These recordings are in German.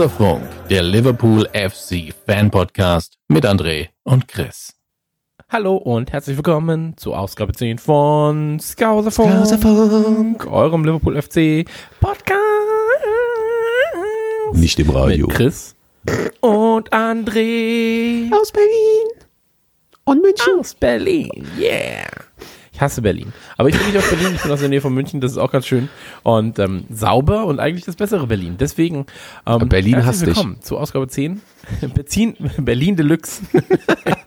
Skauserfunk, der Liverpool FC Fan Podcast mit André und Chris. Hallo und herzlich willkommen zu Ausgabe 10 von Skauserfunk, Skauserfunk. eurem Liverpool FC Podcast. Nicht im Radio. Mit Chris und André. Aus Berlin. Und München. Aus Berlin, yeah. Ich hasse Berlin. Aber ich bin nicht aus Berlin, ich bin aus der Nähe von München, das ist auch ganz schön. Und ähm, sauber und eigentlich das bessere Berlin. Deswegen ähm, Berlin herzlich hasst dich. willkommen zu Ausgabe 10. Berlin, Berlin Deluxe.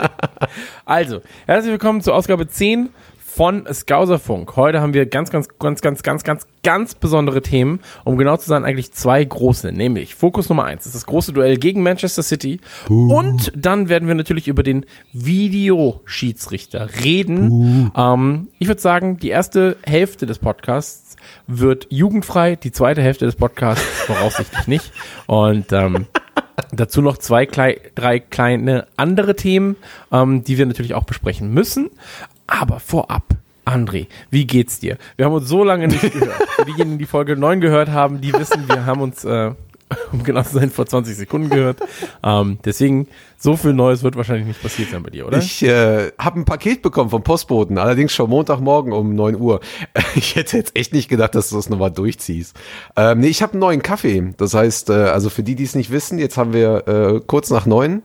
also, herzlich willkommen zu Ausgabe 10 von Skauserfunk. Heute haben wir ganz, ganz, ganz, ganz, ganz, ganz, ganz besondere Themen. Um genau zu sein, eigentlich zwei große. Nämlich Fokus Nummer eins ist das große Duell gegen Manchester City. Und dann werden wir natürlich über den Videoschiedsrichter reden. Ähm, ich würde sagen, die erste Hälfte des Podcasts wird jugendfrei, die zweite Hälfte des Podcasts voraussichtlich nicht. Und ähm, Dazu noch zwei, drei kleine andere Themen, ähm, die wir natürlich auch besprechen müssen. Aber vorab, André, wie geht's dir? Wir haben uns so lange nicht gehört. Für diejenigen, die Folge 9 gehört haben, die wissen, wir haben uns, äh, um genau zu sein, vor 20 Sekunden gehört. Ähm, deswegen, so viel Neues wird wahrscheinlich nicht passiert sein bei dir, oder? Ich äh, habe ein Paket bekommen vom Postboten, allerdings schon Montagmorgen um 9 Uhr. Ich hätte jetzt echt nicht gedacht, dass du das nochmal durchziehst. Ähm, nee, ich habe einen neuen Kaffee. Das heißt, äh, also für die, die es nicht wissen, jetzt haben wir äh, kurz nach neun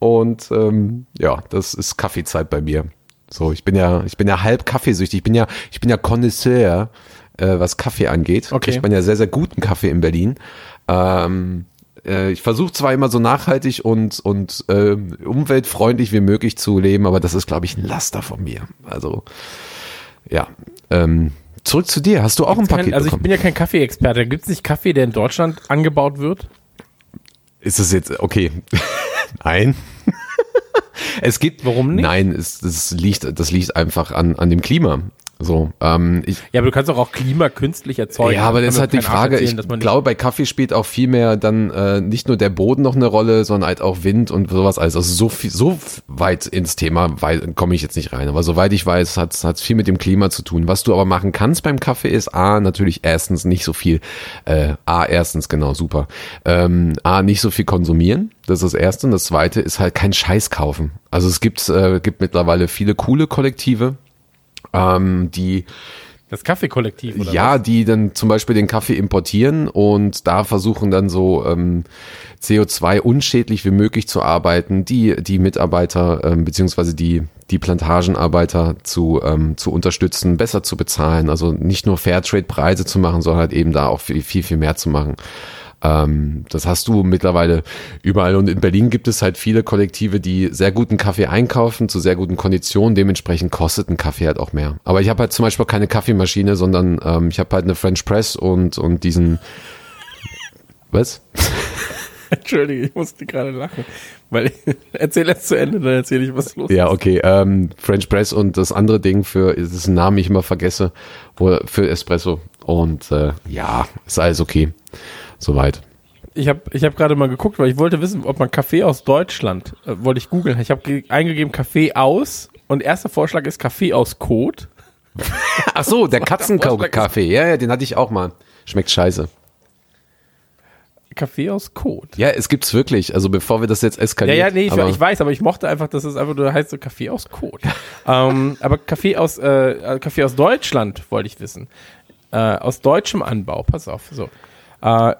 und ähm, ja, das ist Kaffeezeit bei mir. So, ich bin ja, ich bin ja halb kaffeesüchtig. Ich bin ja, ich bin ja Connoisseur, äh, was Kaffee angeht. Okay. Kriegt man ja sehr, sehr guten Kaffee in Berlin. Ähm, äh, ich versuche zwar immer so nachhaltig und, und äh, umweltfreundlich wie möglich zu leben, aber das ist, glaube ich, ein Laster von mir. Also, ja. Ähm, zurück zu dir. Hast du auch ein Paket Kein, also ich bekommen? bin ja kein Kaffee-Experte. Gibt es nicht Kaffee, der in Deutschland angebaut wird? ist es jetzt, okay. Nein. Es gibt. Warum nicht? Nein, es, das liegt, das liegt einfach an, an dem Klima. So, ähm, ich, Ja, aber du kannst doch auch Klima künstlich erzeugen. Ja, aber das ist halt die Frage. erzählen, Ich glaube, bei Kaffee spielt auch viel mehr dann äh, nicht nur der Boden noch eine Rolle, sondern halt auch Wind und sowas alles. Also so viel, so weit ins Thema komme ich jetzt nicht rein. Aber soweit ich weiß, hat es viel mit dem Klima zu tun. Was du aber machen kannst beim Kaffee ist A, natürlich erstens nicht so viel, äh, A, erstens, genau, super. Ähm, A, nicht so viel konsumieren. Das ist das Erste. Und das Zweite ist halt kein Scheiß kaufen. Also es gibt, äh, gibt mittlerweile viele coole Kollektive, ähm, die Das Kaffeekollektiv, oder ja, was? die dann zum Beispiel den Kaffee importieren und da versuchen dann so ähm, CO2 unschädlich wie möglich zu arbeiten, die die Mitarbeiter ähm, beziehungsweise die die Plantagenarbeiter zu ähm, zu unterstützen, besser zu bezahlen, also nicht nur Fairtrade-Preise zu machen, sondern halt eben da auch viel viel viel mehr zu machen. Ähm, das hast du mittlerweile überall und in Berlin gibt es halt viele Kollektive, die sehr guten Kaffee einkaufen zu sehr guten Konditionen. Dementsprechend kostet ein Kaffee halt auch mehr. Aber ich habe halt zum Beispiel keine Kaffeemaschine, sondern ähm, ich habe halt eine French Press und und diesen was? Entschuldige, ich musste gerade lachen. Weil erzähl erst zu Ende, dann erzähle ich, was los Ja, okay. Ähm, French Press und das andere Ding für, das ist ein Name, ich immer vergesse, wo, für Espresso. Und äh, ja, ist alles okay. Soweit. Ich habe ich hab gerade mal geguckt, weil ich wollte wissen, ob man Kaffee aus Deutschland, äh, wollte ich googeln. Ich habe ge- eingegeben Kaffee aus und erster Vorschlag ist Kaffee aus Kot. Ach so, der Katzenkaffee. Ja, ja, den hatte ich auch mal. Schmeckt scheiße. Kaffee aus Kot. Ja, es gibt's wirklich. Also bevor wir das jetzt Ja, eskalieren. ja, nee, ich, ich weiß, aber ich mochte einfach, dass es einfach nur heißt so Kaffee aus Kot. ähm, aber Kaffee aus, äh, Kaffee aus Deutschland wollte ich wissen. Äh, aus deutschem Anbau, pass auf, so. Äh,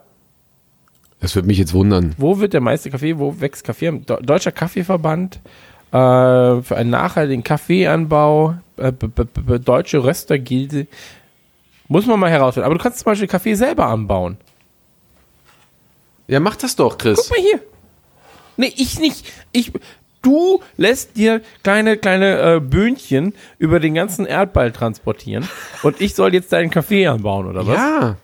Es würde mich jetzt wundern. Wo wird der meiste Kaffee, wo wächst Kaffee? Deutscher Kaffeeverband äh, für einen nachhaltigen Kaffeeanbau, äh, Deutsche Röstergilde. Muss man mal herausfinden. Aber du kannst zum Beispiel Kaffee selber anbauen. Ja, mach das doch, Chris. Guck mal hier. Nee, ich nicht. Ich, du lässt dir kleine, kleine äh, Böhnchen über den ganzen Erdball transportieren und ich soll jetzt deinen Kaffee anbauen, oder was? Ja.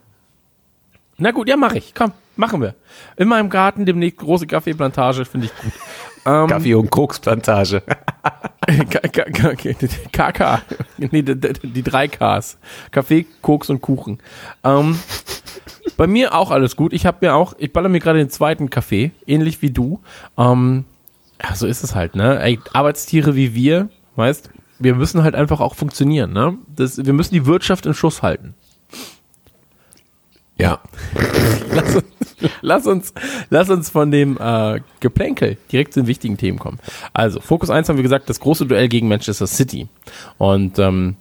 Na gut, ja, mach ich. Komm, machen wir. In meinem Garten demnächst große Kaffeeplantage, finde ich gut. Ähm, Kaffee- und Koksplantage. KK. Nee, die drei Ks. Kaffee, Koks und Kuchen. Ähm, bei mir auch alles gut. Ich habe mir auch, ich baller mir gerade den zweiten Kaffee, ähnlich wie du. Ähm, ja, so ist es halt, ne? Arbeitstiere wie wir, weißt, wir müssen halt einfach auch funktionieren, ne? Das, wir müssen die Wirtschaft in Schuss halten. Ja. Lass lass uns, lass uns von dem äh, Geplänkel direkt zu den wichtigen Themen kommen. Also, Fokus 1 haben wir gesagt, das große Duell gegen Manchester City. Und ähm,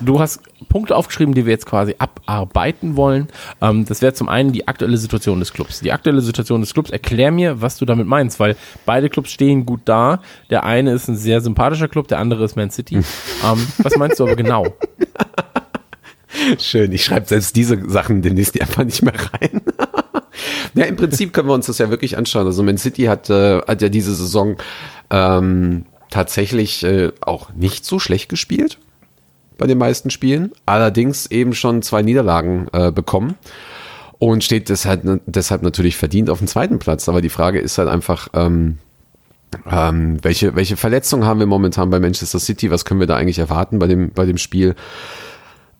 du hast Punkte aufgeschrieben, die wir jetzt quasi abarbeiten wollen. Ähm, das wäre zum einen die aktuelle Situation des Clubs. Die aktuelle Situation des Clubs, erklär mir, was du damit meinst, weil beide Clubs stehen gut da. Der eine ist ein sehr sympathischer Club, der andere ist Man City. ähm, was meinst du aber genau? Schön, ich schreibe selbst diese Sachen demnächst einfach nicht mehr rein. ja, im Prinzip können wir uns das ja wirklich anschauen. Also Man City hat, äh, hat ja diese Saison ähm, tatsächlich äh, auch nicht so schlecht gespielt bei den meisten Spielen. Allerdings eben schon zwei Niederlagen äh, bekommen und steht deshalb, deshalb natürlich verdient auf dem zweiten Platz. Aber die Frage ist halt einfach, ähm, ähm, welche, welche Verletzungen haben wir momentan bei Manchester City? Was können wir da eigentlich erwarten bei dem, bei dem Spiel?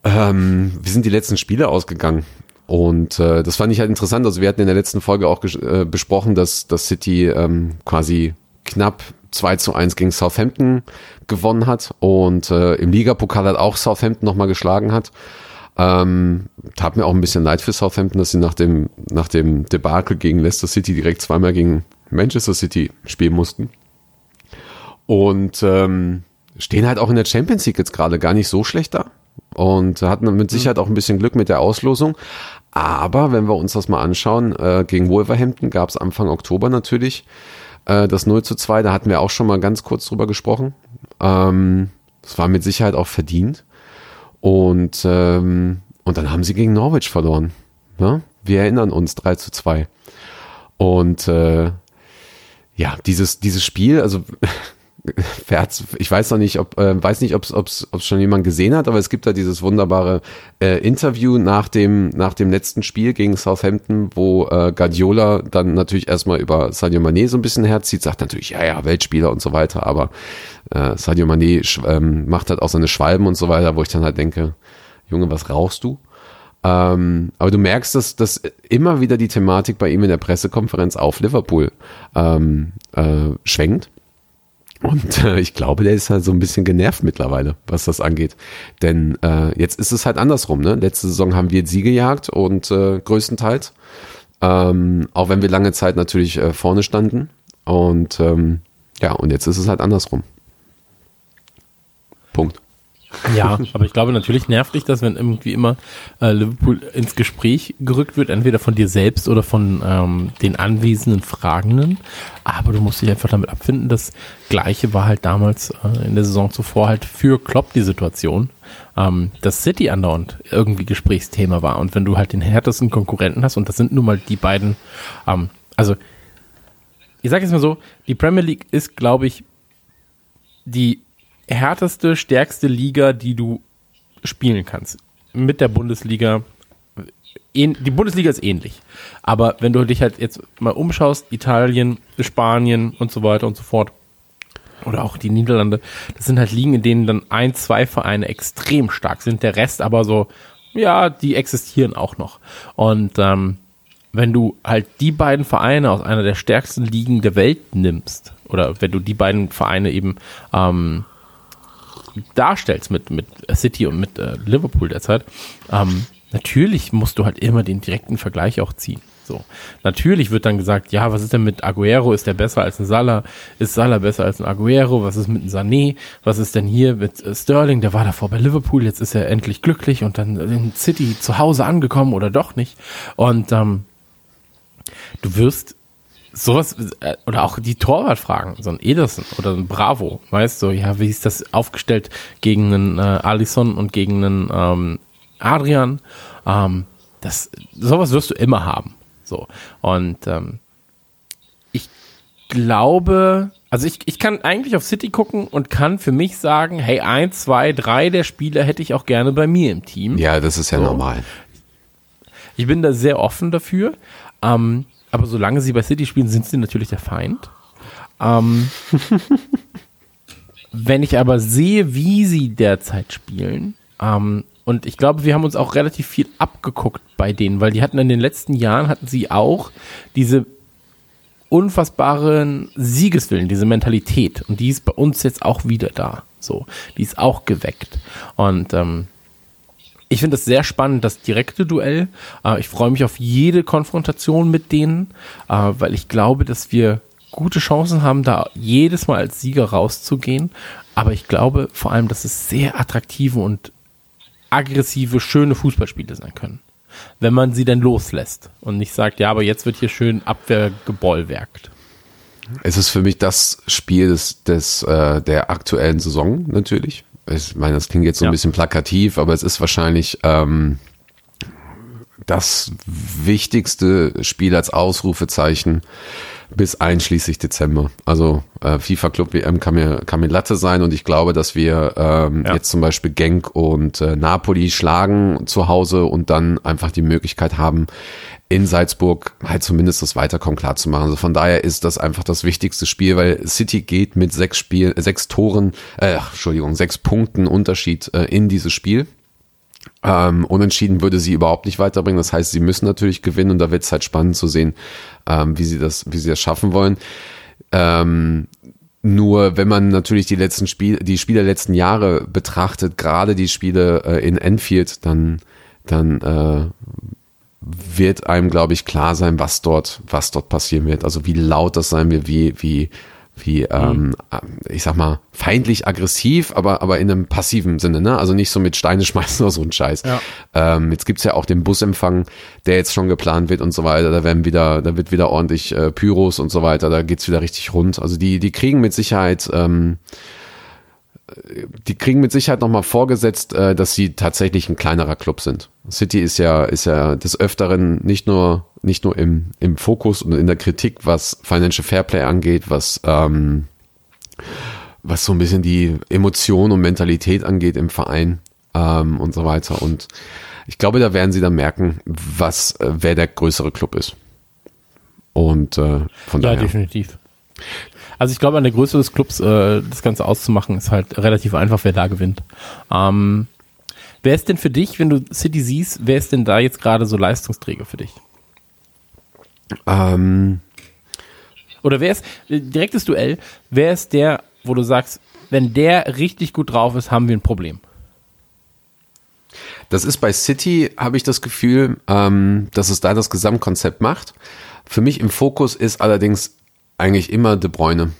Ähm, wie sind die letzten Spiele ausgegangen? Und äh, das fand ich halt interessant. Also wir hatten in der letzten Folge auch äh, besprochen, dass, dass City ähm, quasi knapp 2 zu 1 gegen Southampton gewonnen hat und äh, im Ligapokal hat auch Southampton nochmal geschlagen hat. Ähm, tat mir auch ein bisschen leid für Southampton, dass sie nach dem, nach dem Debakel gegen Leicester City direkt zweimal gegen Manchester City spielen mussten. Und ähm, stehen halt auch in der Champions League jetzt gerade gar nicht so schlecht da. Und hatten mit Sicherheit auch ein bisschen Glück mit der Auslosung. Aber wenn wir uns das mal anschauen, äh, gegen Wolverhampton gab es Anfang Oktober natürlich äh, das 0 zu 2. Da hatten wir auch schon mal ganz kurz drüber gesprochen. Ähm, das war mit Sicherheit auch verdient. Und, ähm, und dann haben sie gegen Norwich verloren. Ne? Wir erinnern uns 3 zu 2. Und äh, ja, dieses, dieses Spiel, also hat's, ich weiß noch nicht, ob äh, weiß nicht, ob es schon jemand gesehen hat, aber es gibt da dieses wunderbare äh, Interview nach dem nach dem letzten Spiel gegen Southampton, wo äh, Guardiola dann natürlich erstmal über Sadio Mané so ein bisschen herzieht, sagt natürlich ja ja Weltspieler und so weiter, aber äh, Sadio Mané ähm, macht halt auch seine Schwalben und so weiter, wo ich dann halt denke, Junge, was rauchst du? Ähm, aber du merkst, dass, dass immer wieder die Thematik bei ihm in der Pressekonferenz auf Liverpool ähm, äh, schwenkt. Und äh, ich glaube, der ist halt so ein bisschen genervt mittlerweile, was das angeht. Denn äh, jetzt ist es halt andersrum. Ne? Letzte Saison haben wir Siege gejagt und äh, größtenteils. Ähm, auch wenn wir lange Zeit natürlich äh, vorne standen. Und ähm, ja, und jetzt ist es halt andersrum. Punkt. Ja, aber ich glaube natürlich nervt dich das, wenn irgendwie immer äh, Liverpool ins Gespräch gerückt wird, entweder von dir selbst oder von ähm, den anwesenden Fragenden. Aber du musst dich einfach damit abfinden. Das Gleiche war halt damals äh, in der Saison zuvor halt für Klopp die Situation, ähm, dass City andauernd irgendwie Gesprächsthema war. Und wenn du halt den härtesten Konkurrenten hast, und das sind nun mal die beiden, ähm, also ich sage jetzt mal so, die Premier League ist, glaube ich, die härteste, stärkste Liga, die du spielen kannst. Mit der Bundesliga. Ähn- Die Bundesliga ist ähnlich. Aber wenn du dich halt jetzt mal umschaust, Italien, Spanien und so weiter und so fort, oder auch die Niederlande, das sind halt Ligen, in denen dann ein, zwei Vereine extrem stark sind, der Rest aber so, ja, die existieren auch noch. Und ähm, wenn du halt die beiden Vereine aus einer der stärksten Ligen der Welt nimmst, oder wenn du die beiden Vereine eben ähm, darstellst mit, mit City und mit äh, Liverpool derzeit, ähm, natürlich musst du halt immer den direkten Vergleich auch ziehen. So. Natürlich wird dann gesagt, ja, was ist denn mit Aguero? Ist der besser als ein Salah? Ist Salah besser als ein Aguero? Was ist mit einem Sané? Was ist denn hier mit äh, Sterling? Der war davor bei Liverpool, jetzt ist er endlich glücklich und dann in City zu Hause angekommen oder doch nicht. Und ähm, du wirst sowas, äh, oder auch die Torwartfragen, so ein Ederson oder ein Bravo, weißt du, ja, wie ist das aufgestellt gegen einen äh, Alisson und gegen einen ähm, Adrian? Ähm, das, sowas wirst du immer haben. So. Und ähm, ich glaube, also ich, ich kann eigentlich auf City gucken und kann für mich sagen, hey, eins, zwei, drei der Spieler hätte ich auch gerne bei mir im Team. Ja, das ist ja So. normal. Ich bin da sehr offen dafür. Ähm, aber solange sie bei City spielen, sind sie natürlich der Feind. Ähm, Wenn ich aber sehe, wie sie derzeit spielen, ähm, und ich glaube, wir haben uns auch relativ viel abgeguckt bei denen, weil die hatten in den letzten Jahren, hatten sie auch diese unfassbaren Siegeswillen, diese Mentalität. Und die ist bei uns jetzt auch wieder da. So, die ist auch geweckt. Und ähm, ich finde das sehr spannend, das direkte Duell. Äh, ich freue mich auf jede Konfrontation mit denen, äh, weil ich glaube, dass wir gute Chancen haben, da jedes Mal als Sieger rauszugehen. Aber ich glaube vor allem, dass es sehr attraktive und aggressive, schöne Fußballspiele sein können. Wenn man sie denn loslässt und nicht sagt, ja, aber jetzt wird hier schön Abwehr gebollwerkt. Es ist für mich das Spiel des, des äh, der aktuellen Saison natürlich. Ich meine, das klingt jetzt so ein Ja. bisschen plakativ, aber es ist wahrscheinlich ähm, das wichtigste Spiel als Ausrufezeichen bis einschließlich Dezember. Also äh, FIFA Club WM kann mir, kann mir Latte sein und ich glaube, dass wir ähm, Ja. jetzt zum Beispiel Genk und äh, Napoli schlagen zu Hause und dann einfach die Möglichkeit haben, in Salzburg halt zumindest das Weiterkommen klar zu machen. Also von daher ist das einfach das wichtigste Spiel, weil City geht mit sechs Spiel, sechs Toren, äh, Entschuldigung, sechs Punkten Unterschied äh, in dieses Spiel. Ähm, unentschieden würde sie überhaupt nicht weiterbringen. Das heißt, sie müssen natürlich gewinnen und da wird es halt spannend zu sehen, ähm, wie sie das, wie sie das schaffen wollen. Ähm, nur wenn man natürlich die letzten Spiele, die Spiele der letzten Jahre betrachtet, gerade die Spiele äh, in Enfield, dann, dann äh, wird einem, glaube ich, klar sein, was dort, was dort passieren wird. Also wie laut das sein wird, wie, wie, wie, ähm, ich sag mal, feindlich aggressiv, aber, aber in einem passiven Sinne, ne? Also nicht so mit Steine schmeißen oder so ein Scheiß. Ja. Ähm, jetzt gibt's ja auch den Busempfang, der jetzt schon geplant wird und so weiter. Da werden wieder, da wird wieder ordentlich äh, Pyros und so weiter, da geht's wieder richtig rund. Also die, die kriegen mit Sicherheit, ähm, die kriegen mit Sicherheit nochmal vorgesetzt, äh, dass sie tatsächlich ein kleinerer Club sind. City ist ja, ist ja des Öfteren nicht nur, nicht nur im, im Fokus und in der Kritik, was Financial Fairplay angeht, was, ähm, was so ein bisschen die Emotion und Mentalität angeht im Verein ähm, und so weiter. Und ich glaube, da werden sie dann merken, was, äh, wer der größere Club ist. Und äh, von Ja, daher. definitiv. Also ich glaube, an der Größe des Clubs äh, das Ganze auszumachen, ist halt relativ einfach, wer da gewinnt. Ähm, wer ist denn für dich, wenn du City siehst, wer ist denn da jetzt gerade so Leistungsträger für dich? Ähm, Oder wer ist, äh, direktes Duell, wer ist der, wo du sagst, wenn der richtig gut drauf ist, haben wir ein Problem? Das ist bei City, habe ich das Gefühl, ähm, dass es da das Gesamtkonzept macht. Für mich im Fokus ist allerdings eigentlich immer De Bruyne.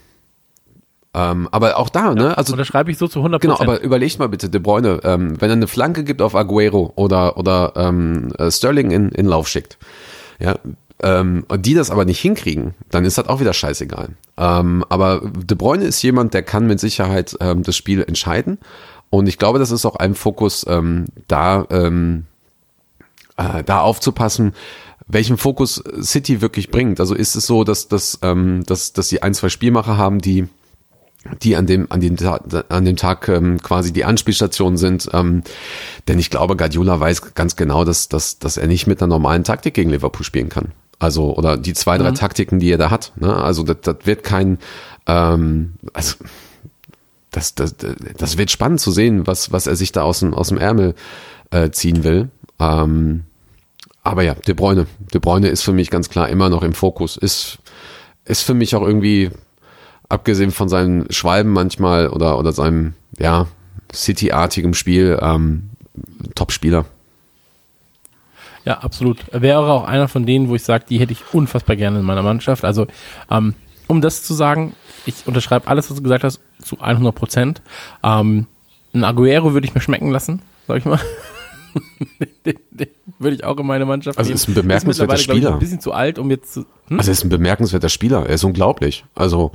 Ähm, aber auch da, ne? Also Unterschreibe ich so zu 100 Genau, aber überlegt mal bitte, De Bruyne, ähm, wenn er eine Flanke gibt auf Aguero oder, oder ähm, äh, Sterling in, in Lauf schickt, ja, ähm, und die das aber nicht hinkriegen, dann ist das auch wieder scheißegal. Ähm, aber De Bruyne ist jemand, der kann mit Sicherheit ähm, das Spiel entscheiden. Und ich glaube, das ist auch ein Fokus, ähm, da, ähm, äh, da aufzupassen, welchen Fokus City wirklich bringt. Also ist es so, dass, dass, ähm, dass, dass sie ein, zwei Spielmacher haben, die die an dem an dem Tag, an dem Tag ähm, quasi die Anspielstation sind, ähm, denn ich glaube Guardiola weiß ganz genau, dass dass dass er nicht mit einer normalen Taktik gegen Liverpool spielen kann. Also oder die zwei drei Taktiken, die er da hat. Ne? Also das, das wird kein ähm, also das, das, das wird spannend zu sehen, was was er sich da aus dem aus dem Ärmel äh, ziehen will. Ähm, aber ja, De Bruyne, De Bruyne ist für mich ganz klar immer noch im Fokus. Ist ist für mich auch irgendwie abgesehen von seinen Schwalben manchmal oder, oder seinem, ja, City-artigem Spiel, ähm, Top-Spieler. Ja, absolut. Wäre auch einer von denen, wo ich sage, die hätte ich unfassbar gerne in meiner Mannschaft. Also, ähm, um das zu sagen, ich unterschreibe alles, was du gesagt hast, zu 100 Prozent. Ähm, ein Aguero würde ich mir schmecken lassen, sag ich mal. Den- würde ich auch in meine Mannschaft Also nehmen. ist ein bemerkenswerter mittlerweile, glaub ich, Spieler. ein bisschen zu alt, um jetzt zu, hm? Also er ist ein bemerkenswerter Spieler. Er ist unglaublich. Also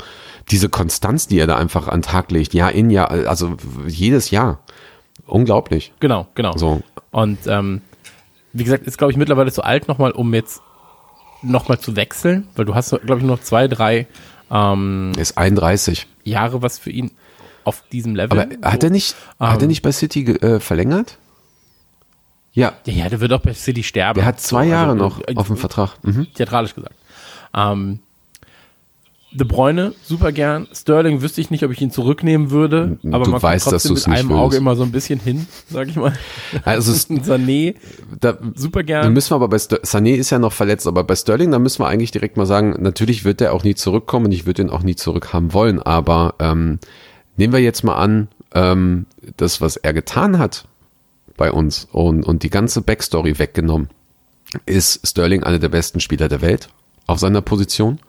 diese Konstanz, die er da einfach an den Tag legt, Jahr in Jahr, also jedes Jahr. Unglaublich. Genau, genau. So. Und ähm, wie gesagt, ist glaube ich mittlerweile zu alt nochmal, um jetzt nochmal zu wechseln, weil du hast, glaube ich, noch zwei, drei ähm, ist 31. Jahre was für ihn auf diesem Level. Aber hat er nicht, hat er Ähm. nicht bei City äh, verlängert? Ja, Ja, der wird auch bei City sterben. der hat zwei So, Jahre also, noch äh, auf dem Vertrag. Mhm. Theatralisch gesagt. Ähm, De Bruyne, super gern. Sterling wüsste ich nicht, ob ich ihn zurücknehmen würde. Aber Du man weißt, kommt dass trotzdem du's mit einem Auge würdest. immer so ein bisschen hin, sag ich mal. Also es, Sané, da, super gern. müssen wir aber bei Ster Sané ist ja noch verletzt, aber bei Sterling, da müssen wir eigentlich direkt mal sagen, natürlich wird er auch nie zurückkommen und ich würde ihn auch nie zurückhaben wollen, aber ähm, nehmen wir jetzt mal an, ähm, das, was er getan hat bei uns. Und, und die ganze Backstory weggenommen, ist Sterling einer der besten Spieler der Welt auf seiner Position.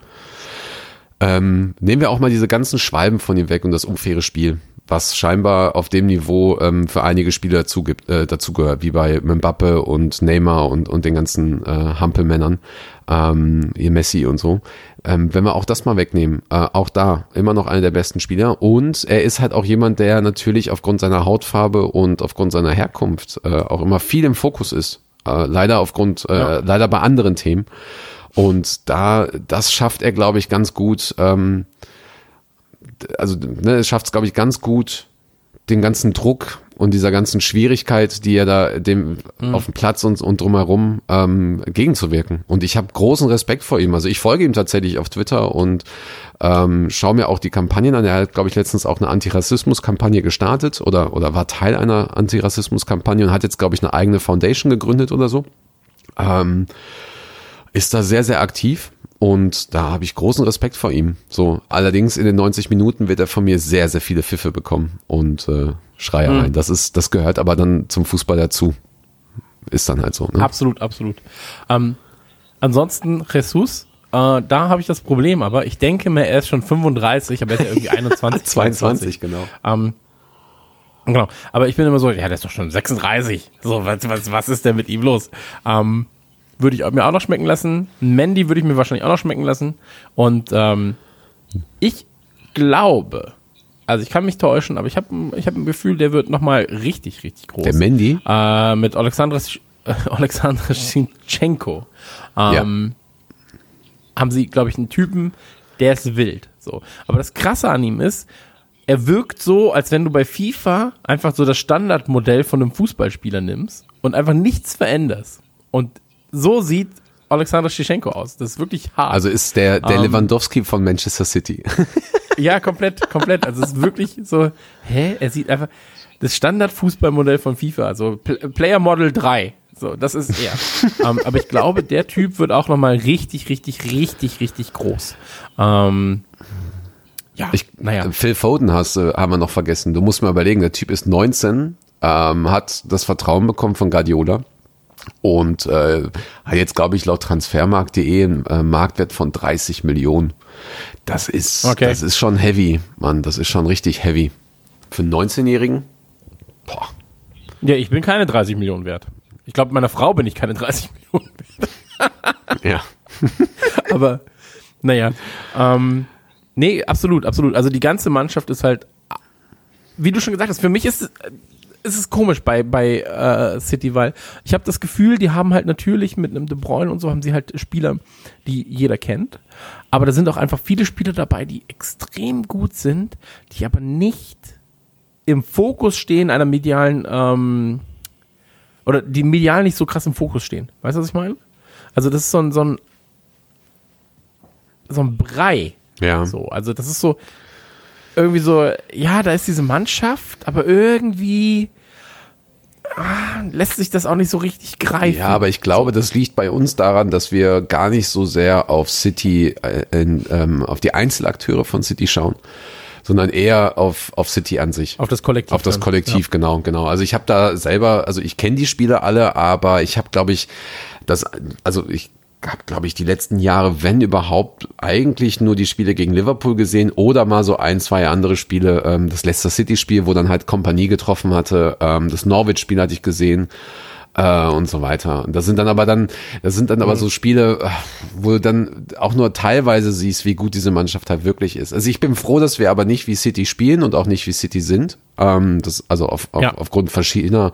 Ähm, nehmen wir auch mal diese ganzen Schwalben von ihm weg und das unfaire Spiel, was scheinbar auf dem Niveau ähm, für einige Spieler dazu, gibt, äh, dazu gehört, wie bei Mbappe und Neymar und, und den ganzen äh, Hampelmännern, ähm, ihr Messi und so. Ähm, wenn wir auch das mal wegnehmen, äh, auch da immer noch einer der besten Spieler und er ist halt auch jemand, der natürlich aufgrund seiner Hautfarbe und aufgrund seiner Herkunft äh, auch immer viel im Fokus ist. Äh, leider aufgrund, äh, Ja. leider bei anderen Themen. Und da, das schafft er, glaube ich, ganz gut. Ähm, also, ne, es schafft es, glaube ich, ganz gut, den ganzen Druck und dieser ganzen Schwierigkeit, die er da dem auf dem Platz und, und drumherum ähm, gegenzuwirken. Und ich habe großen Respekt vor ihm. Also ich folge ihm tatsächlich auf Twitter und ähm, schaue mir auch die Kampagnen an. Er hat, glaube ich, letztens auch eine Antirassismus-Kampagne gestartet oder, oder war Teil einer Antirassismus-Kampagne und hat jetzt, glaube ich, eine eigene Foundation gegründet oder so. Ähm, ist da sehr, sehr aktiv und da habe ich großen Respekt vor ihm. So, allerdings in den 90 Minuten wird er von mir sehr, sehr viele Pfiffe bekommen und äh, Schreiereien. Das ist, das gehört aber dann zum Fußball dazu. Ist dann halt so. Ne? Absolut, absolut. Ähm, ansonsten, Jesus, äh, da habe ich das Problem, aber ich denke mir, er ist schon 35, aber er ist ja irgendwie 21. 22, genau. Ähm, genau. Aber ich bin immer so, ja, der ist doch schon 36. So, was, was, was ist denn mit ihm los? Ähm, würde ich mir auch noch schmecken lassen. Mandy würde ich mir wahrscheinlich auch noch schmecken lassen. Und ähm, ich glaube, also ich kann mich täuschen, aber ich habe ich hab ein Gefühl, der wird nochmal richtig, richtig groß. Der Mandy? Äh, mit Alexander, Sch- äh, Alexander Sinchenko ähm, haben sie, glaube ich, einen Typen, der ist wild. So. Aber das Krasse an ihm ist, er wirkt so, als wenn du bei FIFA einfach so das Standardmodell von einem Fußballspieler nimmst und einfach nichts veränderst. Und so sieht Alexander Schischenko aus. Das ist wirklich hart. Also ist der, der Ähm. Lewandowski von Manchester City. Ja, komplett, komplett. Also es ist wirklich so, hä? Er sieht einfach das Standard-Fußballmodell von FIFA, also Pl Player Model 3. So, das ist er. ähm, aber ich glaube, der Typ wird auch nochmal richtig, richtig, richtig, richtig groß. Ähm, ja, Ich, naja. Phil Foden hast, äh, haben wir noch vergessen. Du musst mal überlegen, der Typ ist 19, ähm, hat das Vertrauen bekommen von Guardiola und äh, hat jetzt, glaube ich, laut Transfermarkt.de einen äh, Marktwert von 30 Millionen. Das ist, Okay. das ist schon heavy, Mann. Das ist schon richtig heavy. Für einen 19-Jährigen? Boah. Ja, ich bin keine 30 Millionen wert. Ich glaube, meiner Frau bin ich keine 30 Millionen wert. Ja. Aber naja. Ähm, nee, absolut, absolut. Also die ganze Mannschaft ist halt, wie du schon gesagt hast, für mich ist es, ist komisch bei, bei äh, City, weil ich habe das Gefühl, die haben halt natürlich mit einem De Bruyne und so haben sie halt Spieler, die jeder kennt. Aber da sind auch einfach viele Spieler dabei, die extrem gut sind, die aber nicht im Fokus stehen einer medialen, ähm, oder die medial nicht so krass im Fokus stehen. Weißt du, was ich meine? Also das ist so ein, so ein, so ein Brei. Ja. So, also das ist so irgendwie so, ja, da ist diese Mannschaft, aber irgendwie ah, lässt sich das auch nicht so richtig greifen. Ja, aber ich glaube, das liegt bei uns daran, dass wir gar nicht so sehr auf City, äh, in, ähm, auf die Einzelakteure von City schauen, sondern eher auf, auf City an sich. auf das Kollektiv. Auf das. Kollektiv, genau, genau. Also ich habe da selber, also ich kenne die Spiele alle, aber ich habe, glaube ich, das, also ich habe, glaube ich, die letzten Jahre, wenn überhaupt, eigentlich nur die Spiele gegen Liverpool gesehen oder mal so ein, zwei andere Spiele. Ähm, das Leicester City-Spiel, wo dann halt Kompanie getroffen hatte. Ähm, das Norwich-Spiel hatte ich gesehen äh, und so weiter. Und das sind dann aber dann, das sind dann aber so Spiele, äh, wo du dann auch nur teilweise siehst, wie gut diese Mannschaft halt wirklich ist. Also ich bin froh, dass wir aber nicht wie City spielen und auch nicht wie City sind. Ähm, das, also auf, auf, Ja. aufgrund verschiedener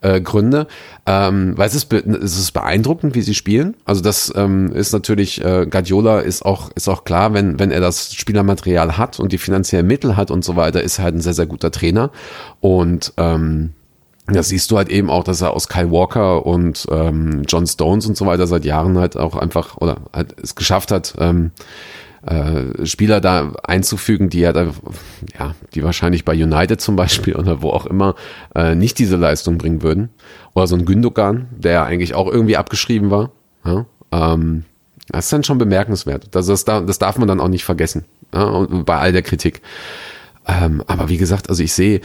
äh, Gründe. Ähm, weil es ist, es ist beeindruckend, wie sie spielen. Also das ähm, ist natürlich, äh, Guardiola ist auch, ist auch klar, wenn, wenn er das Spielermaterial hat und die finanziellen Mittel hat und so weiter, ist er halt ein sehr, sehr guter Trainer. Und ähm, das siehst du halt eben auch, dass er aus Kyle Walker und ähm, John Stones und so weiter seit Jahren halt auch einfach oder halt es geschafft hat, ähm, äh, Spieler da einzufügen, die ja, da, ja, die wahrscheinlich bei United zum Beispiel oder wo auch immer äh, nicht diese Leistung bringen würden. Oder so ein Gündogan, der eigentlich auch irgendwie abgeschrieben war. Ja? Ähm, das ist dann schon bemerkenswert. Das, das, das darf man dann auch nicht vergessen. Ja? Bei all der Kritik. Ähm, aber wie gesagt, also ich sehe,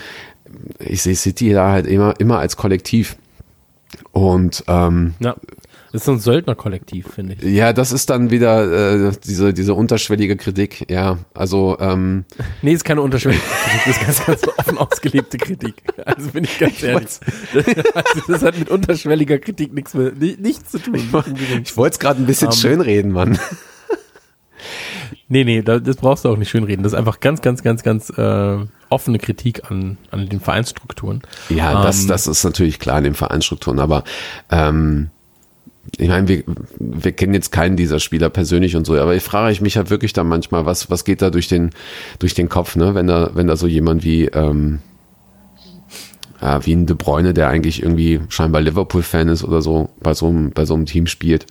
ich sehe City da halt immer, immer als Kollektiv. Und ähm, Ja. Das ist so ein Söldnerkollektiv, finde ich. ja, das ist dann wieder äh, diese, diese unterschwellige Kritik. Ja, also ähm, Nee, ist keine unterschwellige Kritik, das ist ganz, ganz offen ausgelebte Kritik. Also bin ich ganz ehrlich. Das, also das hat mit unterschwelliger Kritik nichts, mehr, ni- nichts zu tun. ich wollte es gerade ein bisschen Ähm, schönreden, Mann. Nee, nee, da- das brauchst du auch nicht schönreden. Das ist einfach ganz, ganz, ganz, ganz äh, offene Kritik an, an den Vereinsstrukturen. Ja, das, Ähm, das ist natürlich klar in den Vereinsstrukturen, aber ähm, ich meine, wir, wir kennen jetzt keinen dieser Spieler persönlich und so, aber ich frage ich mich halt wirklich dann manchmal, was, was geht da durch den, durch den Kopf, ne, wenn da, wenn da so jemand wie, ähm, ja, wie ein De Bruyne, der eigentlich irgendwie scheinbar Liverpool-Fan ist oder so, bei so einem, bei so einem Team spielt.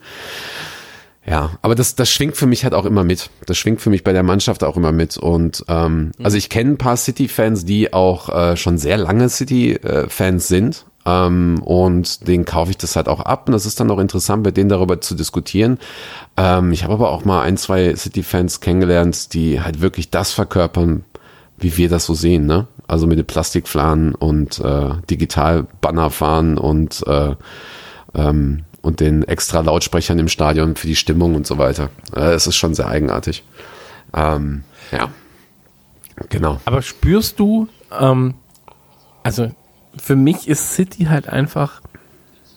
Ja, aber das, das schwingt für mich halt auch immer mit. Das schwingt für mich bei der Mannschaft auch immer mit. Und ähm, also ich kenne ein paar City-Fans, die auch äh, schon sehr lange City-Fans sind. Ähm, und denen kaufe ich das halt auch ab. Und das ist dann auch interessant, mit denen darüber zu diskutieren. Ähm, ich habe aber auch mal ein, zwei City-Fans kennengelernt, die halt wirklich das verkörpern, wie wir das so sehen, ne? Also mit den Plastikflanen und äh, Digital-Banner fahren und äh, ähm, und den extra Lautsprechern im Stadion für die Stimmung und so weiter. Es ist schon sehr eigenartig. Ähm, ja, genau. Aber spürst du, ähm, also für mich ist City halt einfach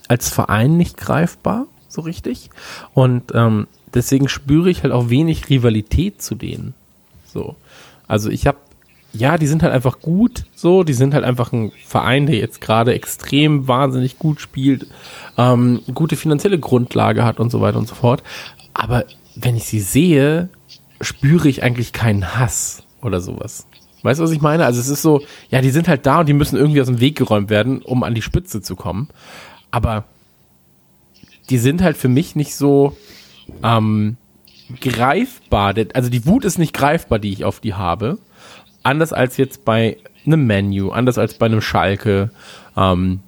als Verein nicht greifbar, so richtig. Und ähm, deswegen spüre ich halt auch wenig Rivalität zu denen. So. Also ich habe, ja, die sind halt einfach gut, so, die sind halt einfach ein Verein, der jetzt gerade extrem wahnsinnig gut spielt, ähm, gute finanzielle Grundlage hat und so weiter und so fort. Aber wenn ich sie sehe, spüre ich eigentlich keinen Hass oder sowas. Weißt du, was ich meine? Also es ist so, ja, die sind halt da und die müssen irgendwie aus dem Weg geräumt werden, um an die Spitze zu kommen. Aber die sind halt für mich nicht so ähm, greifbar. Also die Wut ist nicht greifbar, die ich auf die habe. Anders als jetzt bei einem Menu, anders als bei einem Schalke ähm,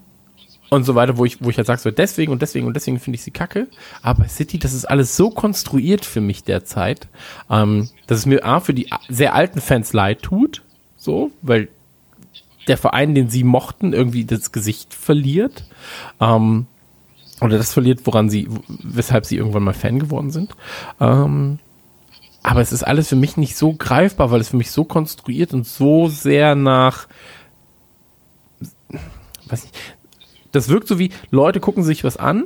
und so weiter, wo ich, wo ich halt sage, so deswegen und deswegen und deswegen finde ich sie kacke. Aber City, das ist alles so konstruiert für mich derzeit, ähm, dass es mir A, für die sehr alten Fans leid tut, so, weil der Verein, den sie mochten, irgendwie das Gesicht verliert. Ähm, oder das verliert, woran sie, weshalb sie irgendwann mal Fan geworden sind. Ähm, aber es ist alles für mich nicht so greifbar, weil es für mich so konstruiert und so sehr nach, weiß nicht, das wirkt so wie, Leute gucken sich was an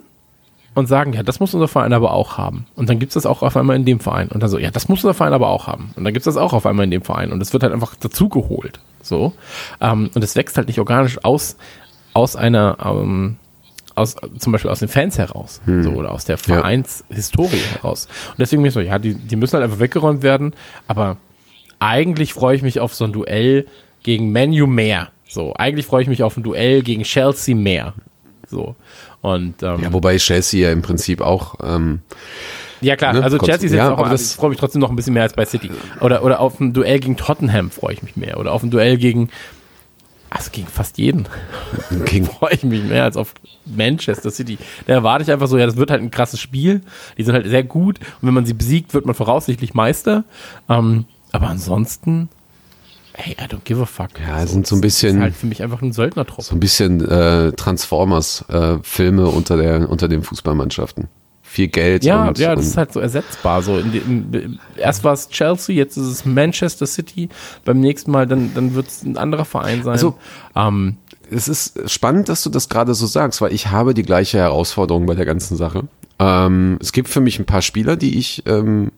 und sagen, ja, das muss unser Verein aber auch haben. Und dann gibt's das auch auf einmal in dem Verein. Und dann so, ja, das muss unser Verein aber auch haben. Und dann gibt's das auch auf einmal in dem Verein. Und es wird halt einfach dazugeholt. So. Ähm, und es wächst halt nicht organisch aus, aus einer, ähm, aus, zum Beispiel aus den Fans heraus, so, oder aus der Vereinshistorie heraus. Und deswegen bin ich so, ja, die, die müssen halt einfach weggeräumt werden, aber eigentlich freue ich mich auf so ein Duell gegen Manu mehr. So, eigentlich freue ich mich auf ein Duell gegen Chelsea mehr. So. Und ähm, Ja, wobei Chelsea ja im Prinzip auch ähm, ja klar, ne, also Chelsea ist jetzt ja, auch, aber das- ich freue mich trotzdem noch ein bisschen mehr als bei City. Oder, oder auf ein Duell gegen Tottenham freue ich mich mehr. Oder auf ein Duell gegen, also gegen fast jeden King. freue ich mich mehr als auf Manchester City. Da erwarte ich einfach so, ja, das wird halt ein krasses Spiel. Die sind halt sehr gut. Und wenn man sie besiegt, wird man voraussichtlich Meister. Ähm, aber ansonsten, hey, I don't give a fuck. Ja, sind so ein Das ist bisschen halt für mich einfach ein Söldnertrupp. so ein bisschen äh, Transformers äh, unter der unter den Fußballmannschaften. Viel Geld Ja, und, ja, das ist halt so ersetzbar. So in dem, erst war es Chelsea, jetzt ist es Manchester City. Beim nächsten Mal dann, dann wird es ein anderer Verein sein. Also, ähm, es ist spannend, dass du das gerade so sagst, weil ich habe die gleiche Herausforderung bei der ganzen Sache. Ähm, es gibt für mich ein paar Spieler, die ich, ähm,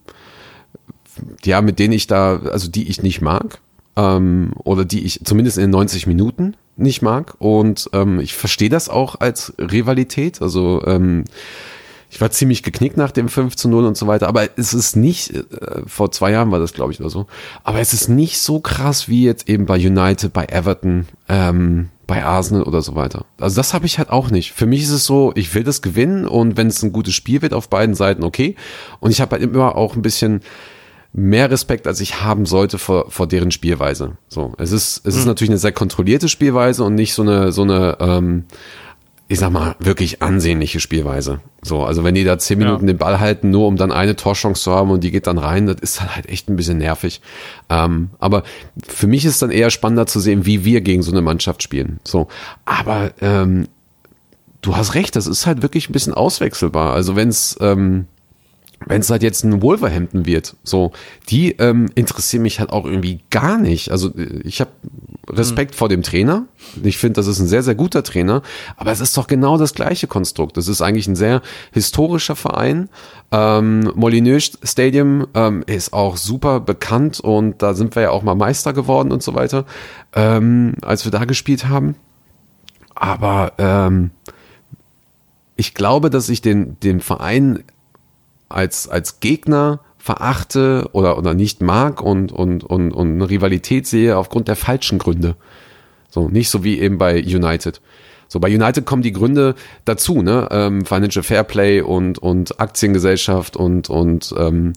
ja, mit denen ich da, also die ich nicht mag, ähm, oder die ich zumindest in den 90 Minuten nicht mag. Und ähm, ich verstehe das auch als Rivalität. Also ähm, ich war ziemlich geknickt nach dem 5 zu 0 und so weiter, aber es ist nicht, äh, vor zwei Jahren war das, glaube ich, oder so, aber es ist nicht so krass wie jetzt eben bei United, bei Everton, ähm, bei Arsenal oder so weiter. Also das habe ich halt auch nicht. Für mich ist es so, ich will das gewinnen und wenn es ein gutes Spiel wird auf beiden Seiten, okay. Und ich habe halt immer auch ein bisschen mehr Respekt, als ich haben sollte vor, vor deren Spielweise. So, es ist, es ist natürlich eine sehr kontrollierte Spielweise und nicht so eine, so eine, ähm, ich sag mal, wirklich ansehnliche Spielweise. So, also wenn die da zehn Minuten Ja. den Ball halten, nur um dann eine Torchance zu haben und die geht dann rein, das ist dann halt echt ein bisschen nervig. Ähm, aber für mich ist dann eher spannender zu sehen, wie wir gegen so eine Mannschaft spielen. So, aber ähm, du hast recht, das ist halt wirklich ein bisschen auswechselbar. Also wenn es ähm, wenn es halt jetzt ein Wolverhampton wird, so, die ähm, interessieren mich halt auch irgendwie gar nicht. Also äh, ich habe Respekt vor dem Trainer. Ich finde, das ist ein sehr, sehr guter Trainer. Aber es ist doch genau das gleiche Konstrukt. Das ist eigentlich ein sehr historischer Verein. Ähm, Molineux Stadium ähm, ist auch super bekannt und da sind wir ja auch mal Meister geworden und so weiter, ähm, als wir da gespielt haben. Aber ähm, ich glaube, dass ich den, den Verein als, als Gegner verachte oder, oder nicht mag und, und, und, und eine Rivalität sehe aufgrund der falschen Gründe. So, nicht so wie eben bei United. So, bei United kommen die Gründe dazu, ne? Ähm, Financial Fairplay und, und Aktiengesellschaft und, und, ähm,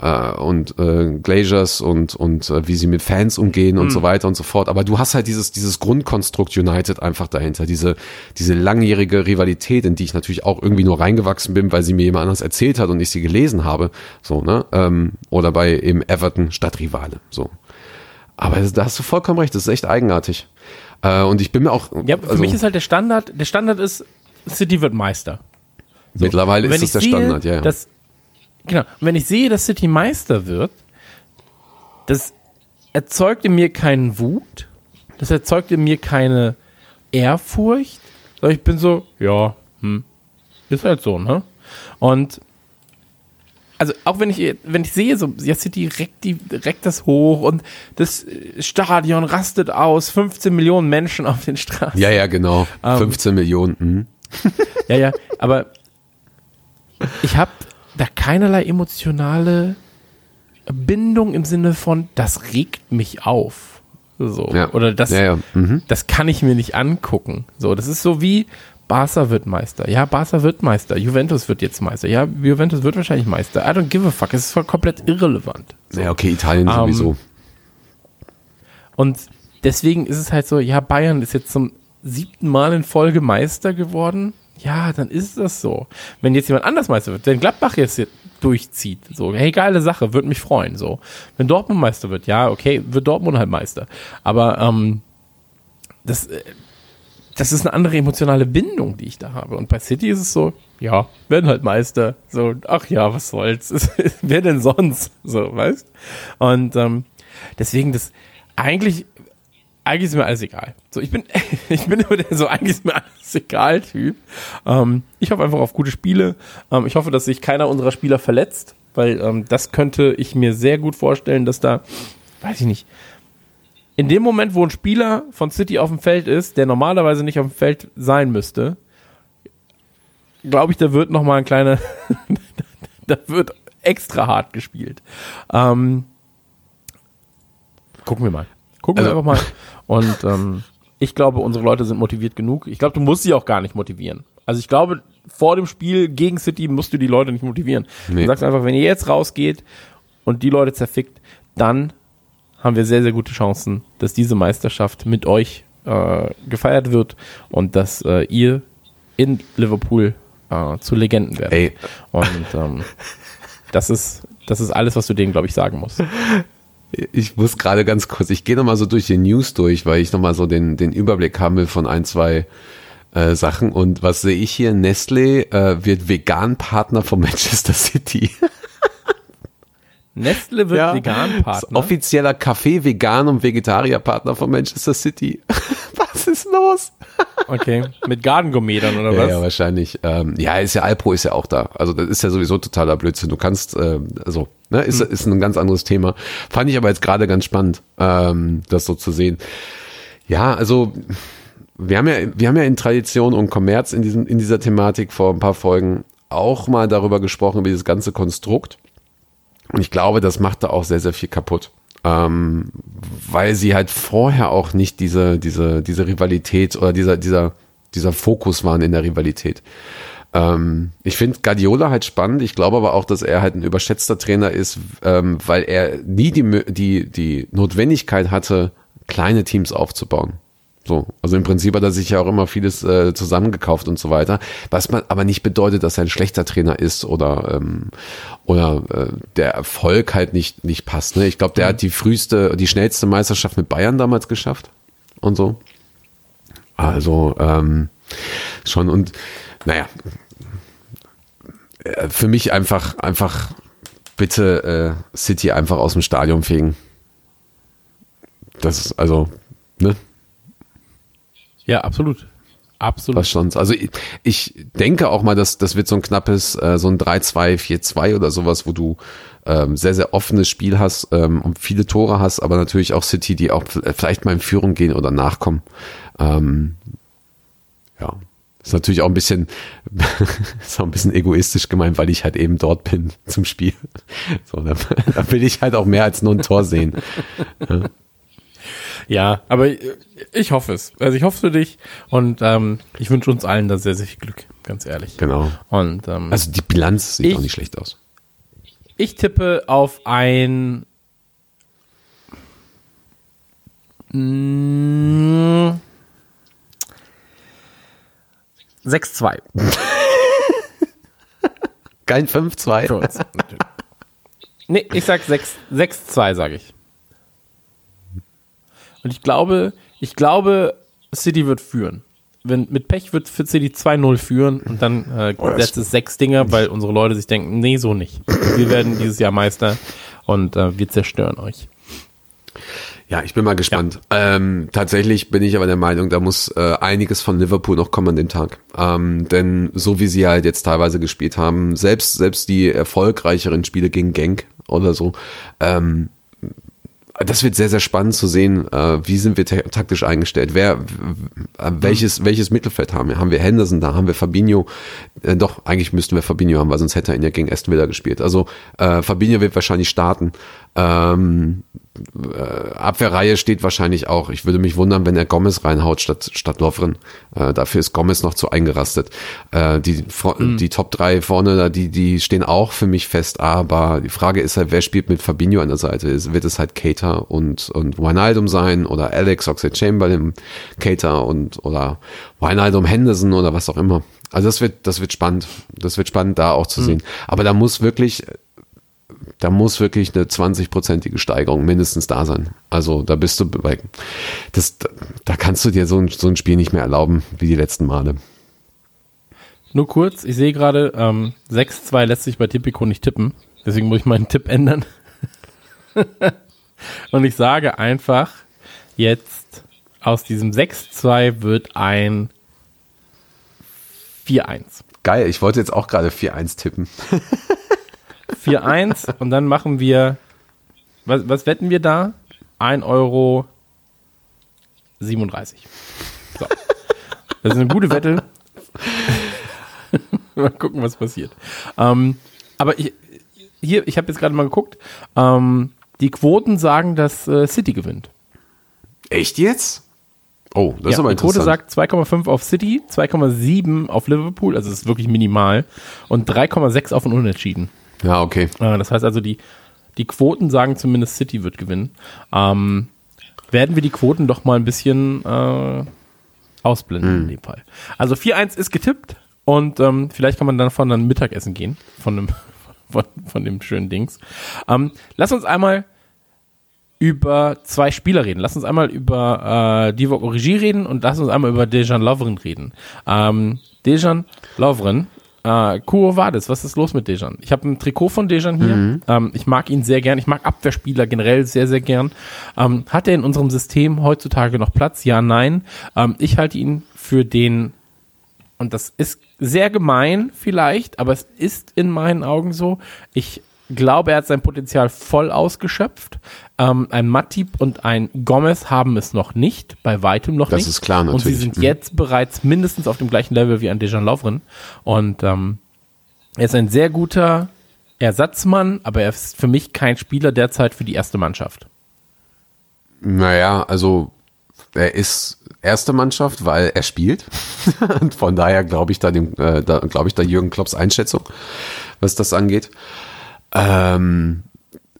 äh, und äh, Glaciers und, und äh, wie sie mit Fans umgehen und so weiter und so fort. Aber du hast halt dieses, dieses Grundkonstrukt United einfach dahinter, diese, diese langjährige Rivalität, in die ich natürlich auch irgendwie nur reingewachsen bin, weil sie mir jemand anders erzählt hat und ich sie gelesen habe. So, ne? Ähm, oder bei eben Everton Stadtrivale. So. Aber da hast du vollkommen recht, das ist echt eigenartig. Äh, und ich bin mir auch. Ja, für also, mich ist halt der Standard, der Standard ist, City wird Meister. mittlerweile Und ist das der Standard, ja. ja. Dass, genau. Und wenn ich sehe, dass City Meister wird, das erzeugt in mir keinen Wut, das erzeugt in mir keine Ehrfurcht, sondern ich bin so, ja, hm, ist halt so, ne? Und also auch wenn ich, wenn ich sehe, so, ja, City reckt, die, reckt das hoch und das Stadion rastet aus, 15 Millionen Menschen auf den Straßen. ja, ja, genau. Ähm, 15 Millionen. Mhm. Ja, ja, aber ich habe da keinerlei emotionale Bindung im Sinne von, das regt mich auf. So. Ja. Oder das, Ja, ja. Mhm. das kann ich mir nicht angucken. So, das ist so wie Barca wird Meister. Ja, Barca wird Meister. Juventus wird jetzt Meister. Ja, Juventus wird wahrscheinlich Meister. I don't give a fuck. Es ist voll komplett irrelevant. Ja, okay, Italien Ähm, sowieso. Und deswegen ist es halt so, ja, Bayern ist jetzt zum siebten Mal in Folge Meister geworden. Ja, dann ist das so. Wenn jetzt jemand anders Meister wird, wenn Gladbach jetzt durchzieht, so, hey, geile Sache, würde mich freuen, so. Wenn Dortmund Meister wird, ja, okay, wird Dortmund halt Meister. Aber, ähm, das, äh, das ist eine andere emotionale Bindung, die ich da habe. Und bei City ist es so, ja, werden halt Meister. So, ach ja, was soll's. Wer denn sonst? So, weißt? Und ähm, deswegen das eigentlich eigentlich ist mir alles egal. So, ich bin, ich bin immer der so, eigentlich ist mir alles egal Typ. Ähm, ich hoffe einfach auf gute Spiele. Ähm, ich hoffe, dass sich keiner unserer Spieler verletzt, weil ähm, das könnte ich mir sehr gut vorstellen, dass da, weiß ich nicht, in dem Moment, wo ein Spieler von City auf dem Feld ist, der normalerweise nicht auf dem Feld sein müsste, glaube ich, da wird noch mal ein kleiner, da wird extra hart gespielt. Ähm, gucken wir mal. Gucken wir Also- einfach mal. Und ähm, ich glaube, unsere Leute sind motiviert genug. Ich glaube, du musst sie auch gar nicht motivieren. Also ich glaube, vor dem Spiel gegen City musst du die Leute nicht motivieren. Nee. Du sagst einfach, wenn ihr jetzt rausgeht und die Leute zerfickt, dann haben wir sehr, sehr gute Chancen, dass diese Meisterschaft mit euch äh, gefeiert wird und dass äh, ihr in Liverpool äh, zu Legenden werdet. Ey, Und ähm, das ist das ist alles, was du denen, glaube ich, sagen musst. ich muss gerade ganz kurz, ich gehe nochmal so durch die News durch, weil ich nochmal so den, den Überblick haben will von ein, zwei äh, Sachen. Und was sehe ich hier? Nestle äh, wird Vegan-Partner von Manchester City. Nestle wird Ja. Vegan-Partner. Offizieller Kaffee, Vegan- und Vegetarier-Partner von Manchester City. was ist los? Okay, mit dann, oder Ja, was? ja, wahrscheinlich. Ähm, ja, ist ja Alpro ist ja auch da. Also das ist ja sowieso totaler Blödsinn. Du kannst, ähm, also, ne, ist, ist ein ganz anderes Thema. Fand ich aber jetzt gerade ganz spannend, ähm, das so zu sehen. Ja, also wir haben ja, wir haben ja in Tradition und Kommerz in diesem, in dieser Thematik vor ein paar Folgen auch mal darüber gesprochen, über dieses ganze Konstrukt. Und ich glaube, das macht da auch sehr, sehr viel kaputt. Ähm, weil sie halt vorher auch nicht diese, diese, diese Rivalität oder dieser, dieser, dieser Fokus waren in der Rivalität. Ähm, ich finde Guardiola halt spannend. Ich glaube aber auch, dass er halt ein überschätzter Trainer ist, ähm, weil er nie die, die, die Notwendigkeit hatte, kleine Teams aufzubauen. So, also im Prinzip hat er sich ja auch immer vieles äh, zusammengekauft und so weiter, was man aber nicht bedeutet, dass er ein schlechter Trainer ist oder ähm, oder äh, der Erfolg halt nicht nicht passt. Ne? Ich glaube, der hat die früheste, die schnellste Meisterschaft mit Bayern damals geschafft und so. Also ähm, schon und naja, äh, für mich einfach einfach bitte äh, City einfach aus dem Stadion fegen. Das ist also ne, Ja, absolut. Absolut. was sonst. Also ich, ich denke auch mal, dass das wird so ein knappes, äh, so ein 3-2, 4-2 oder sowas, wo du ähm, sehr, sehr offenes Spiel hast ähm, und viele Tore hast, aber natürlich auch City, die auch vielleicht mal in Führung gehen oder nachkommen. Ähm, ja. Ist natürlich auch ein bisschen, ist auch ein bisschen egoistisch gemeint, weil ich halt eben dort bin zum Spiel. So, da, da will ich halt auch mehr als nur ein Tor sehen. Ja, aber äh, ich hoffe es. Also ich hoffe für dich und ähm, ich wünsche uns allen da sehr, sehr viel Glück, ganz ehrlich. Genau. Und ähm, Also die Bilanz sieht Ich- auch nicht schlecht aus. ich tippe auf ein mm, 6-2 Kein 5-2. für uns. nee, ich sag 6 6-2, sage ich. Und ich glaube, ich glaube, City wird führen. Wenn, mit Pech wird für City 2-0 führen und dann äh, Oh, setzt es sechs Dinger, weil unsere Leute sich denken, nee, so nicht. Wir werden dieses Jahr Meister und äh, wir zerstören euch. Ja, ich bin mal gespannt. Ähm, tatsächlich bin ich aber der Meinung, da muss äh, einiges von Liverpool noch kommen an dem Tag. Ähm, denn so wie sie halt jetzt teilweise gespielt haben, selbst, selbst die erfolgreicheren Spiele gegen Genk oder so, ähm, das wird sehr, sehr spannend zu sehen, äh, wie sind wir ta- taktisch eingestellt. Wer, äh, welches, welches Mittelfeld haben wir? Haben wir Henderson da? Haben wir Fabinho? Äh, doch, eigentlich müssten wir Fabinho haben, weil sonst hätte er ihn ja gegen Aston Villa gespielt. Also äh, Fabinho wird wahrscheinlich starten. Ähm, äh, Abwehrreihe steht wahrscheinlich auch. Ich würde mich wundern, wenn er Gomez reinhaut statt, statt Lovren. Äh, dafür ist Gomez noch zu eingerastet. Äh, die, vor- die Top 3 vorne, die, die stehen auch für mich fest, aber die Frage ist halt, wer spielt mit Fabinho an der Seite? Ist- Wird es halt Cater und, und Wijnaldum sein oder Alex Oxlade-Chamberlain Cater und, oder Wijnaldum Henderson oder was auch immer. Also das wird, das wird spannend. Das wird spannend da auch zu sehen. Aber da muss wirklich, da muss wirklich eine 20-prozentige Steigerung mindestens da sein. Also da bist du bei, das, da, kannst du dir so ein, so ein Spiel nicht mehr erlauben wie die letzten Male. Nur kurz, ich sehe gerade, ähm, 6-2 lässt sich bei Tipico nicht tippen. Deswegen muss ich meinen Tipp ändern. Und ich sage einfach, jetzt aus diesem 6-2 wird ein 4-1. Geil, ich wollte jetzt auch gerade 4-1 tippen. 4-1 und dann machen wir, was, was wetten wir da? 1 Euro 37. So. Das ist eine gute Wette. mal gucken, was passiert. Ähm, aber ich, hier, ich habe jetzt gerade mal geguckt. Ähm, die Quoten sagen, dass äh, City gewinnt. Echt jetzt? Oh, das ist Ja, aber die Quote interessant. sagt 2,5 auf City, 2,7 auf Liverpool, also das ist wirklich minimal, und 3,6 auf ein Unentschieden. Ja, okay. Äh, Das heißt also, die, die Quoten sagen zumindest City wird gewinnen. Ähm, werden wir die Quoten doch mal ein bisschen äh, ausblenden in dem Fall. Also 4-1 ist getippt und ähm, vielleicht kann man davon dann Mittagessen gehen, von dem, von, von dem schönen Dings. Ähm, lass uns einmal über zwei Spieler reden. Lass uns einmal über äh, Divock Origi reden und lass uns einmal über Dejan Lovren reden. Ähm, Dejan Lovren, äh, Kuo Vadis, was ist los mit Dejan? Ich habe ein Trikot von Dejan hier. Ähm, ich mag ihn sehr gern. Ich mag Abwehrspieler generell sehr, sehr gern. Ähm, hat er in unserem System heutzutage noch Platz? Ja, nein. Ähm, ich halte ihn für den und das ist sehr gemein vielleicht, aber es ist in meinen Augen so. Ich glaube, er hat sein Potenzial voll ausgeschöpft. Ähm, ein Matip und ein Gomez haben es noch nicht, bei weitem noch Das nicht. ist klar, Und sie natürlich. sind Mhm. jetzt bereits mindestens auf dem gleichen Level wie ein Dejan Lovren. Und ähm, er ist ein sehr guter Ersatzmann, aber er ist für mich kein Spieler derzeit für die erste Mannschaft. Naja, also er ist erste Mannschaft, weil er spielt. Und von daher glaube ich da dem, äh, da glaube ich da Jürgen Klopps Einschätzung, was das angeht. Ähm,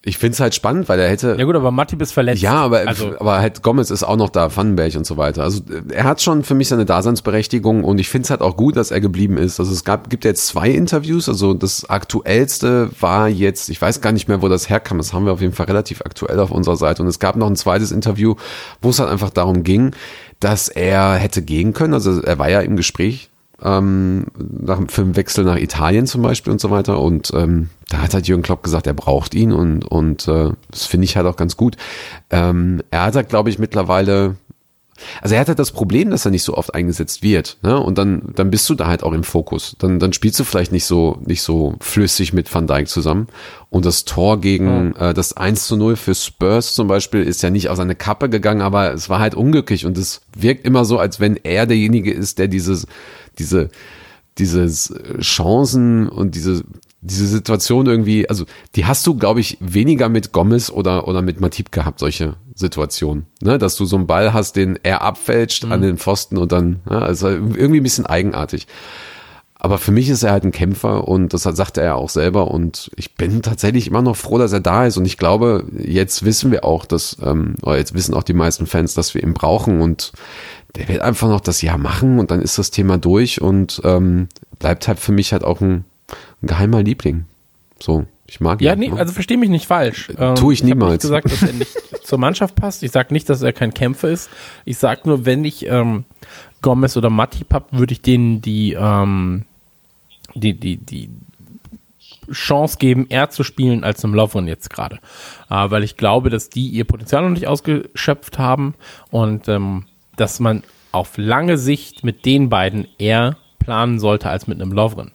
ich finde es halt spannend, weil er hätte. Ja gut, aber Matip ist verletzt. Ja, aber, also, aber halt Gomez ist auch noch da, Vandenberg und so weiter. Also er hat schon für mich seine Daseinsberechtigung und ich finde es halt auch gut, dass er geblieben ist. Also es gab, gibt jetzt zwei Interviews. Also das aktuellste war jetzt, ich weiß gar nicht mehr, wo das herkam. Das haben wir auf jeden Fall relativ aktuell auf unserer Seite. Und es gab noch ein zweites Interview, wo es halt einfach darum ging, dass er hätte gehen können. Also er war ja im Gespräch ähm, nach, für einen Wechsel nach Italien zum Beispiel und so weiter. Und ähm, da hat halt Jürgen Klopp gesagt, er braucht ihn und, und äh, das finde ich halt auch ganz gut. Ähm, er hat halt, glaube ich, mittlerweile also er hat halt das Problem, dass er nicht so oft eingesetzt wird. Ne? Und dann, dann bist du da halt auch im Fokus. Dann, dann spielst du vielleicht nicht so, nicht so flüssig mit Van Dijk zusammen. Und das Tor gegen äh, das 1 zu 0 für Spurs zum Beispiel ist ja nicht auf seine Kappe gegangen, aber es war halt unglücklich. Und es wirkt immer so, als wenn er derjenige ist, der dieses, diese, dieses Chancen und diese diese Situation irgendwie, also die hast du, glaube ich, weniger mit Gomez oder, oder mit Matip gehabt, solche Situationen. Ne? Dass du so einen Ball hast, den er abfälscht mhm. an den Pfosten und dann, ja, also irgendwie ein bisschen eigenartig. Aber für mich ist er halt ein Kämpfer und das sagt er ja auch selber und ich bin tatsächlich immer noch froh, dass er da ist und ich glaube, jetzt wissen wir auch, dass, ähm, oder jetzt wissen auch die meisten Fans, dass wir ihn brauchen und der wird einfach noch das Jahr machen und dann ist das Thema durch und ähm, bleibt halt für mich halt auch ein ein geheimer Liebling. So, ich mag ihn. Ja, nee, ne? also verstehe mich nicht falsch. Ähm, Tue ich, ich niemals. Ich habe nicht gesagt, dass er nicht zur Mannschaft passt. Ich sage nicht, dass er kein Kämpfer ist. Ich sage nur, wenn ich ähm, Gomez oder Matip hab, würde ich denen die, ähm, die, die, die Chance geben, eher zu spielen als im Lovren jetzt gerade. Äh, weil ich glaube, dass die ihr Potenzial noch nicht ausgeschöpft haben und ähm, dass man auf lange Sicht mit den beiden eher planen sollte als mit einem Lovren.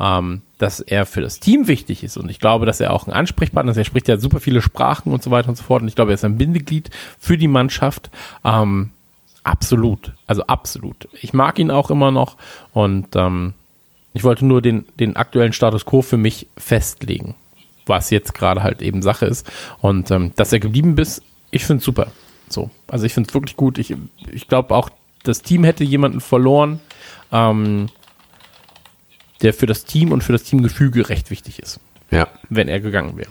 Ähm, dass er für das Team wichtig ist und ich glaube, dass er auch ein Ansprechpartner ist. Er spricht ja super viele Sprachen und so weiter und so fort und ich glaube, er ist ein Bindeglied für die Mannschaft. Ähm, absolut, also absolut. Ich mag ihn auch immer noch und ähm, ich wollte nur den, den aktuellen Status quo für mich festlegen, was jetzt gerade halt eben Sache ist und ähm, dass er geblieben ist, ich finde es super. So, also ich finde es wirklich gut. Ich, ich glaube auch, das Team hätte jemanden verloren, ähm, der für das Team und für das Teamgefüge recht wichtig ist. Ja. Wenn er gegangen wäre.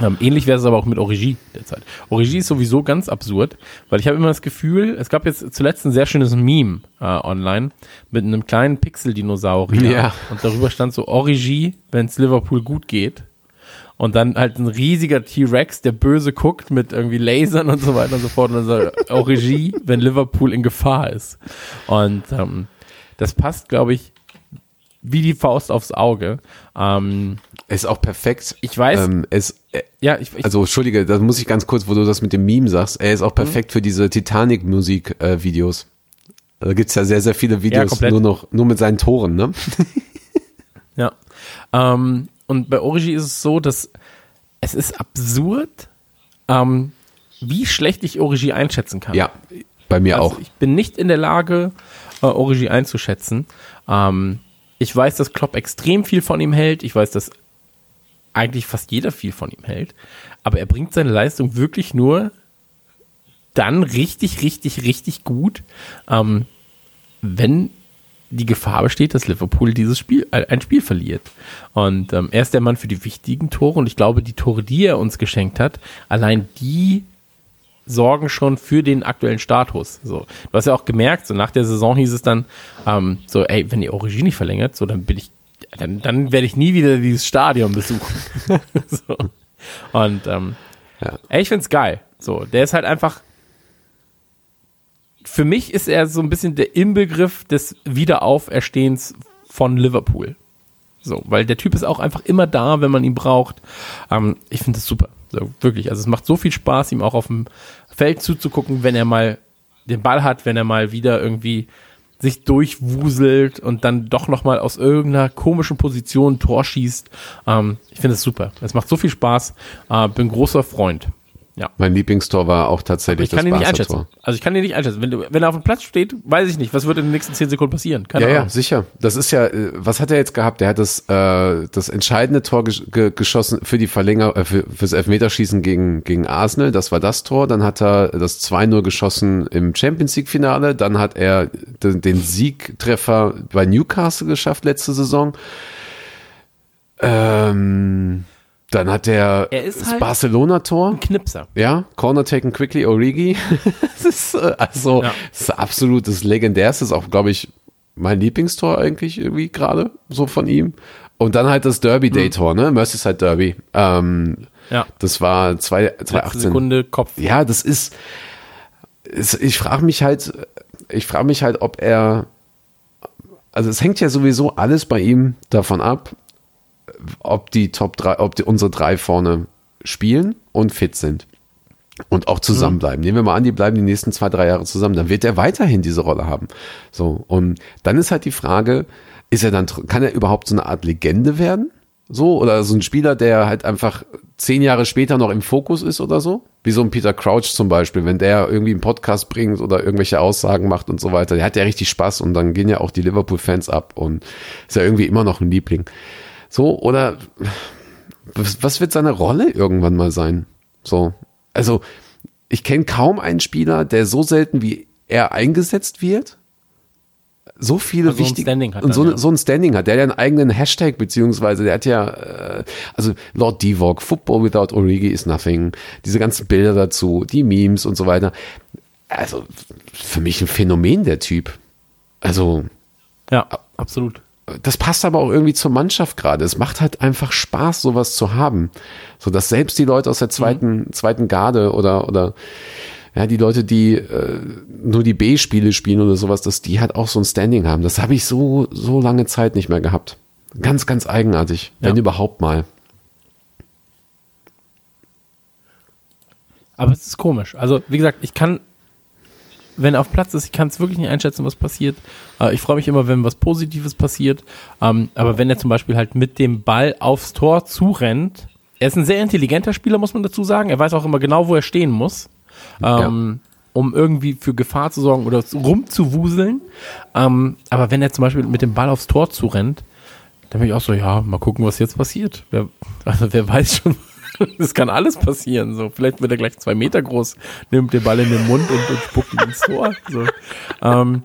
Ähm, ähnlich wäre es aber auch mit Origi derzeit. Origi ist sowieso ganz absurd, weil ich habe immer das Gefühl, es gab jetzt zuletzt ein sehr schönes Meme äh, online mit einem kleinen Pixel-Dinosaurier Ja. und darüber stand so Origi, wenn es Liverpool gut geht. Und dann halt ein riesiger T-Rex, der böse guckt mit irgendwie Lasern und so weiter und so fort. Und dann sagt Origi, wenn Liverpool in Gefahr ist. Und ähm, das passt, glaube ich, wie die Faust aufs Auge. Ähm, Ist auch perfekt. Ich weiß. Ähm, es, äh, ja, ich, ich also, Entschuldige, da muss ich ganz kurz, wo du das mit dem Meme sagst. Er ist auch perfekt für diese Titanic-Musik-Videos. da gibt's ja sehr, sehr viele Videos komplett. nur noch, nur mit seinen Toren, ne? Ja. Ähm, und bei Origi ist es so, dass es ist absurd, ähm, wie schlecht ich Origi einschätzen kann. Ja, bei mir Also auch. ich bin nicht in der Lage, äh, Origi einzuschätzen. Ähm, ich weiß, dass Klopp extrem viel von ihm hält. Ich weiß, dass eigentlich fast jeder viel von ihm hält. Aber er bringt seine Leistung wirklich nur dann richtig, richtig, richtig gut, ähm, wenn die Gefahr besteht, dass Liverpool dieses Spiel, äh, ein Spiel verliert. Und ähm, er ist der Mann für die wichtigen Tore und ich glaube, die Tore, die er uns geschenkt hat, allein die sorgen schon für den aktuellen Status. So, du hast ja auch gemerkt, so nach der Saison hieß es dann, ähm, so, ey, wenn die Origin nicht verlängert, so, dann bin ich, dann, dann werde ich nie wieder dieses Stadion besuchen. so. Und ähm, Ja. ey, ich find's geil. So, der ist halt einfach. Für mich ist er so ein bisschen der Inbegriff des Wiederauferstehens von Liverpool. So, weil der Typ ist auch einfach immer da, wenn man ihn braucht. Ähm, ich finde das super. So, wirklich. Also es macht so viel Spaß, ihm auch auf dem Feld zuzugucken, wenn er mal den Ball hat, wenn er mal wieder irgendwie sich durchwuselt und dann doch nochmal aus irgendeiner komischen Position ein Tor schießt. Ähm, ich finde es super. Es macht so viel Spaß. Äh, bin großer Freund Ja. Mein Lieblingstor war auch tatsächlich Ich kann das ihn nicht Barca-Tor. einschätzen. Also ich kann ihn nicht einschätzen. Wenn, wenn er auf dem Platz steht, weiß ich nicht, was wird in den nächsten zehn Sekunden passieren. Keine Ja, ja, Ahnung. sicher. Das ist ja, äh, was hat er jetzt gehabt? Der hat das, äh, das entscheidende Tor gesch ge geschossen für die Verlänger, äh, für, fürs Elfmeterschießen gegen, gegen Arsenal. Das war das Tor. Dann hat er das 2-0 geschossen im Champions League Finale. Dann hat er den, den Siegtreffer bei Newcastle geschafft letzte Saison. Ähm, dann hat er, Er ist das halt- Barcelona-Tor. Knipser. Ja, Corner taken quickly, Origi. das ist äh, also Ja. das ist absolut das legendärste, ist auch, glaube ich, mein Lieblingstor eigentlich irgendwie gerade so von ihm. Und dann halt das Derby Day Tor, ne? Merseyside Derby. Ähm, Ja. das war zwei, Letzte 2018. Sekunde Kopf. Ja, das ist, ist ich frage mich halt, ich frage mich halt, ob er, also es hängt ja sowieso alles bei ihm davon ab, ob die Top 3, ob die, unsere drei vorne spielen und fit sind und auch zusammenbleiben. Nehmen wir mal an, die bleiben die nächsten zwei, drei Jahre zusammen, dann wird er weiterhin diese Rolle haben. So, und dann ist halt die Frage, ist er dann, kann er überhaupt so eine Art Legende werden? So, oder so ein Spieler, der halt einfach zehn Jahre später noch im Fokus ist oder so? Wie so ein Peter Crouch zum Beispiel, wenn der irgendwie einen Podcast bringt oder irgendwelche Aussagen macht und so weiter, der hat ja richtig Spaß und dann gehen ja auch die Liverpool-Fans ab und ist ja irgendwie immer noch ein Liebling. So, oder was, was wird seine Rolle irgendwann mal sein? So, also ich kenne kaum einen Spieler, der so selten wie er eingesetzt wird, so viele Also wichtige und so, dann, ja. so ein Standing hat, der hat ja einen eigenen Hashtag beziehungsweise der hat ja äh, also Lord Divok, Football without Origi is nothing, diese ganzen Bilder dazu, die Memes und so weiter. Also für mich ein Phänomen der Typ. Also Ja, absolut. Das passt aber auch irgendwie zur Mannschaft gerade. Es macht halt einfach Spaß, sowas zu haben. So dass selbst die Leute aus der zweiten, zweiten Garde oder, oder ja, die Leute, die äh, nur die B-Spiele spielen oder sowas, dass die halt auch so ein Standing haben. Das habe ich so, so lange Zeit nicht mehr gehabt. Ganz, ganz eigenartig, wenn Ja. überhaupt mal. Aber es ist komisch. Also, wie gesagt, ich kann, wenn er auf Platz ist, ich kann es wirklich nicht einschätzen, was passiert. Äh, ich freue mich immer, wenn was Positives passiert. Ähm, aber wenn er zum Beispiel halt mit dem Ball aufs Tor zurennt, er ist ein sehr intelligenter Spieler, muss man dazu sagen. Er weiß auch immer genau, wo er stehen muss. Ähm, um irgendwie für Gefahr zu sorgen oder rumzuwuseln. Ähm, aber wenn er zum Beispiel mit dem Ball aufs Tor zurennt, dann bin ich auch so, ja, mal gucken, was jetzt passiert. Wer, also wer weiß schon, es kann alles passieren. So, vielleicht wird er gleich zwei Meter groß, nimmt den Ball in den Mund und, und spuckt ihn ins Tor. So. Ähm,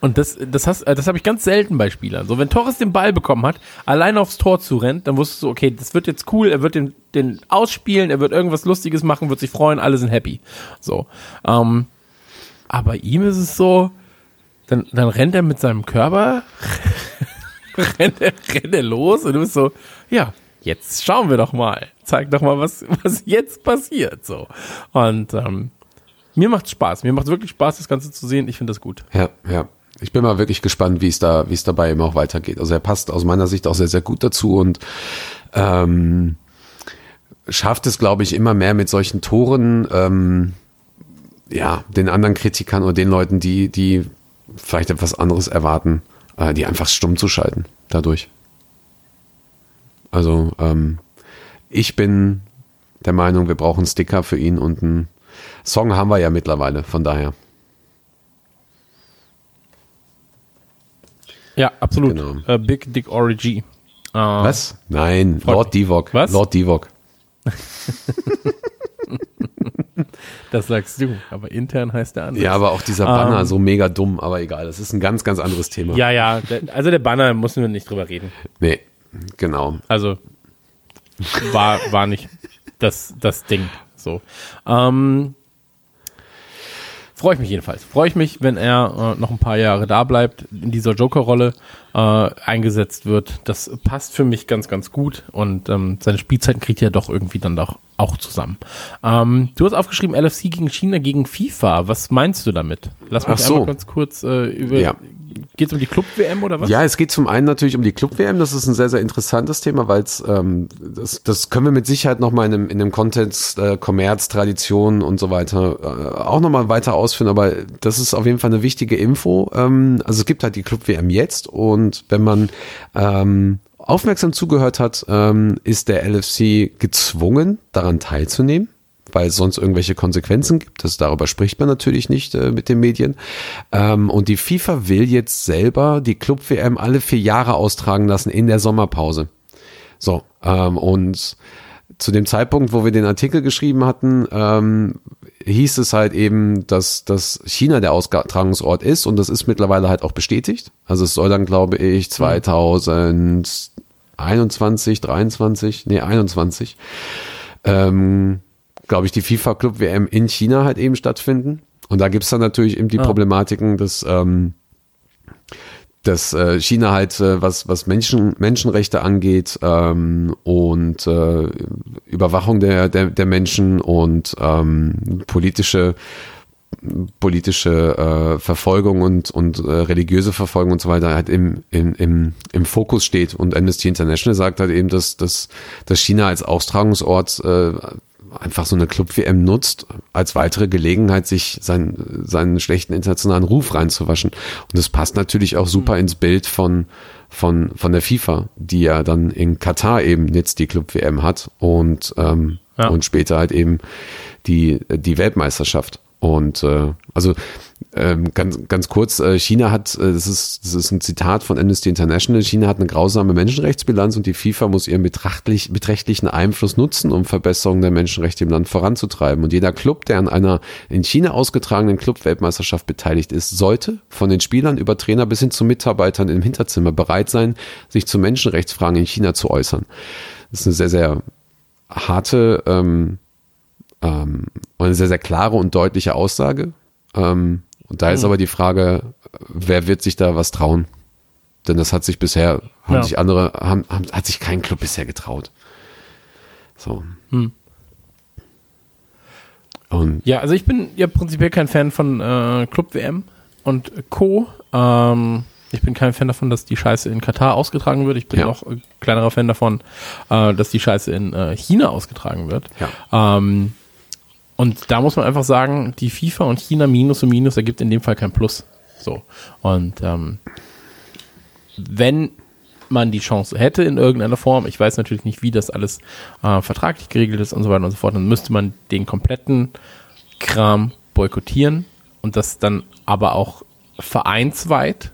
und das, das, hast- äh, das habe ich ganz selten bei Spielern. So, wenn Torres den Ball bekommen hat, allein aufs Tor zu rennt, dann wusstest du, okay, das wird jetzt cool, er wird den, den ausspielen, er wird irgendwas Lustiges machen, wird sich freuen, alle sind happy. So. Ähm, aber ihm ist es so, dann, dann rennt er mit seinem Körper, rennt, er, rennt er los und du bist so, ja, jetzt schauen wir doch mal. Zeig doch mal, was, was jetzt passiert. So. Und ähm, mir macht Spaß. Mir macht wirklich Spaß, das Ganze zu sehen. Ich finde das gut. Ja, ja. Ich bin mal wirklich gespannt, wie es da, es dabei eben auch weitergeht. Also er passt aus meiner Sicht auch sehr, sehr gut dazu und ähm, schafft es, glaube ich, immer mehr mit solchen Toren, ähm, ja, den anderen Kritikern oder den Leuten, die, die vielleicht etwas anderes erwarten, äh, die einfach stumm zu schalten dadurch. Also ähm, ich bin der Meinung, wir brauchen einen Sticker für ihn und einen Song haben wir ja mittlerweile, von daher. Ja, absolut. Genau. Äh, Big Dick Origi. Äh, Was? Nein, Lord. Divok. Was? Lord Divok. Das sagst du, aber intern heißt der andere. Ja, aber auch dieser Banner, Ähm. so mega dumm, aber egal, das ist ein ganz, ganz anderes Thema. Ja, ja. Also der Banner müssen wir nicht drüber reden. Nee, genau. Also war, war nicht das, das Ding. So. Ähm, Freue ich mich jedenfalls. Freue ich mich, wenn er äh, noch ein paar Jahre da bleibt, in dieser Joker-Rolle äh, eingesetzt wird. Das passt für mich ganz, ganz gut und ähm, seine Spielzeiten kriegt er doch irgendwie dann doch auch zusammen. Ähm, du hast aufgeschrieben, LFC gegen China gegen FIFA. Was meinst du damit? Lass mich Ach so. einmal ganz kurz äh, über. Ja. Geht es um die Club-WM oder was? Ja, es geht zum einen natürlich um die Club-WM. Das ist ein sehr, sehr interessantes Thema, weil ähm, das, das können wir mit Sicherheit nochmal in einem, in einem Kontext äh, Kommerz, Tradition und so weiter äh, auch nochmal weiter ausführen. Aber das ist auf jeden Fall eine wichtige Info. Ähm, also es gibt halt die Club-WM jetzt und wenn man ähm, aufmerksam zugehört hat, ähm, ist der LFC gezwungen, daran teilzunehmen weil es sonst irgendwelche Konsequenzen gibt. Das, darüber spricht man natürlich nicht äh, mit den Medien. Ähm, und die FIFA will jetzt selber die Club-WM alle vier Jahre austragen lassen in der Sommerpause. So, ähm, und zu dem Zeitpunkt, wo wir den Artikel geschrieben hatten, ähm, hieß es halt eben, dass, dass China der Austragungsort ist und das ist mittlerweile halt auch bestätigt. Also es soll dann, glaube ich, 2021, 23, nee, 21, ähm, glaube ich, die FIFA Club WM in China halt eben stattfinden. Und da gibt's dann natürlich eben die Ah. Problematiken, dass ähm, dass äh, China halt äh, was was Menschen Menschenrechte angeht ähm, und äh, Überwachung der der, der Menschen und ähm, politische politische äh, Verfolgung und und äh, religiöse Verfolgung und so weiter halt im, im im im Fokus steht und Amnesty International sagt halt eben dass dass dass China als Austragungsort äh, einfach so eine Club-WM nutzt, als weitere Gelegenheit, sich seinen, seinen schlechten internationalen Ruf reinzuwaschen. Und das passt natürlich auch super ins Bild von, von, von der FIFA, die ja dann in Katar eben jetzt die Club-WM hat und, ähm, Ja. und später halt eben die, die Weltmeisterschaft. Und äh, also ähm, ganz, ganz kurz, äh, China hat, äh, das, ist, das ist ein Zitat von Amnesty International, China hat eine grausame Menschenrechtsbilanz und die FIFA muss ihren betrachtlich, beträchtlichen Einfluss nutzen, um Verbesserungen der Menschenrechte im Land voranzutreiben. Und jeder Club, der an einer in China ausgetragenen Club-Weltmeisterschaft beteiligt ist, sollte von den Spielern über Trainer bis hin zu Mitarbeitern im Hinterzimmer bereit sein, sich zu Menschenrechtsfragen in China zu äußern. Das ist eine sehr, sehr harte ähm, ähm, eine sehr, sehr klare und deutliche Aussage. Ähm, und da ist aber die Frage, wer wird sich da was trauen? Denn das hat sich bisher, haben Ja. sich andere, haben, haben, hat sich kein Club bisher getraut. So. Und Ja, also ich bin ja prinzipiell kein Fan von äh, Club WM und Co. Ähm, ich bin kein Fan davon, dass die Scheiße in Katar ausgetragen wird. Ich bin Ja. auch äh, kleinerer Fan davon, äh, dass die Scheiße in äh, China ausgetragen wird. Ähm, und da muss man einfach sagen, die FIFA und China Minus und Minus ergibt in dem Fall kein Plus. So. Und ähm, wenn man die Chance hätte in irgendeiner Form, ich weiß natürlich nicht, wie das alles äh, vertraglich geregelt ist und so weiter und so fort, dann müsste man den kompletten Kram boykottieren und das dann aber auch vereinsweit.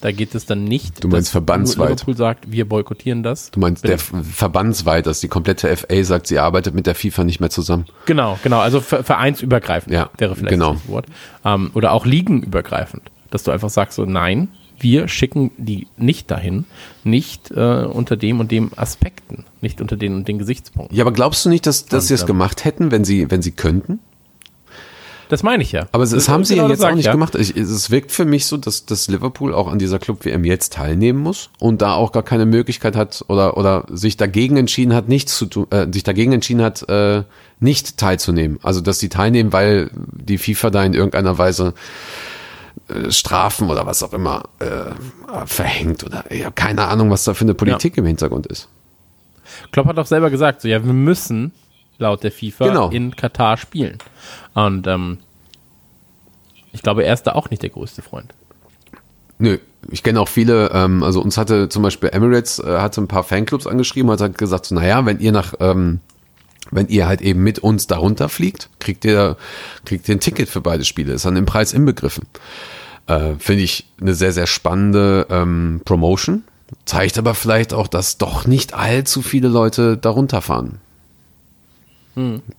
Da geht es dann nicht. Du meinst dass verbandsweit? Liverpool sagt, wir boykottieren das. du meinst Bitte? der verbandsweit, dass die komplette FA sagt, sie arbeitet mit der FIFA nicht mehr zusammen. Genau, genau. Also ver vereinsübergreifend Ja, wäre vielleicht genau. das Wort. Ähm, oder auch ligenübergreifend. Dass du einfach sagst so, nein, wir schicken die nicht dahin, nicht äh, unter dem und dem Aspekten, nicht unter den und den Gesichtspunkten. Ja, aber glaubst du nicht, dass, dass Und, sie es ähm, gemacht hätten, wenn sie, wenn sie könnten? Das meine ich ja. Aber das, Das- haben sie genau ja jetzt auch ich, nicht ja. gemacht. Ich, es wirkt für mich so, dass, dass Liverpool auch an dieser Club-WM jetzt teilnehmen muss und da auch gar keine Möglichkeit hat oder, oder sich dagegen entschieden hat, nichts zu tun, äh, sich dagegen entschieden hat, äh, nicht teilzunehmen. Also, dass sie teilnehmen, weil die FIFA da in irgendeiner Weise äh, Strafen oder was auch immer äh, verhängt oder ich habe keine Ahnung, was da für eine Politik im Hintergrund ist. Klopp hat doch selber gesagt, so ja, wir müssen laut der FIFA Genau. in Katar spielen. Und ähm, ich glaube, er ist da auch nicht der größte Freund. Nö, ich kenne auch viele, ähm, also uns hatte zum Beispiel Emirates, äh, hatte ein paar Fanclubs angeschrieben, hat halt gesagt, so, naja, wenn ihr nach, ähm, wenn ihr halt eben mit uns darunter fliegt, kriegt ihr, kriegt ihr ein Ticket für beide Spiele, ist dann im Preis inbegriffen. Äh, Finde ich eine sehr, sehr spannende ähm, Promotion. Zeigt aber vielleicht auch, dass doch nicht allzu viele Leute darunter fahren.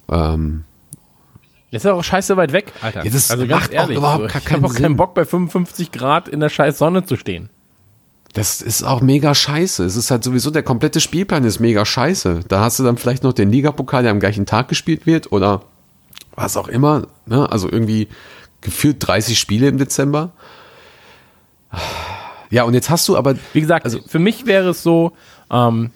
Ähm, Das ist ja auch scheiße weit weg, Alter. Ja, das also ganz macht auch ehrlich, überhaupt so, gar ich keinen habe auch keinen. Bock bei 55 Grad in der scheiß Sonne zu stehen. Das ist auch mega scheiße. Es ist halt sowieso, der komplette Spielplan ist mega scheiße. Da hast du dann vielleicht noch den Ligapokal, der am gleichen Tag gespielt wird oder was auch immer. Ne? Also irgendwie gefühlt 30 Spiele im Dezember. Ja, und jetzt hast du aber, Wie gesagt, Also- für mich wäre es so, ähm,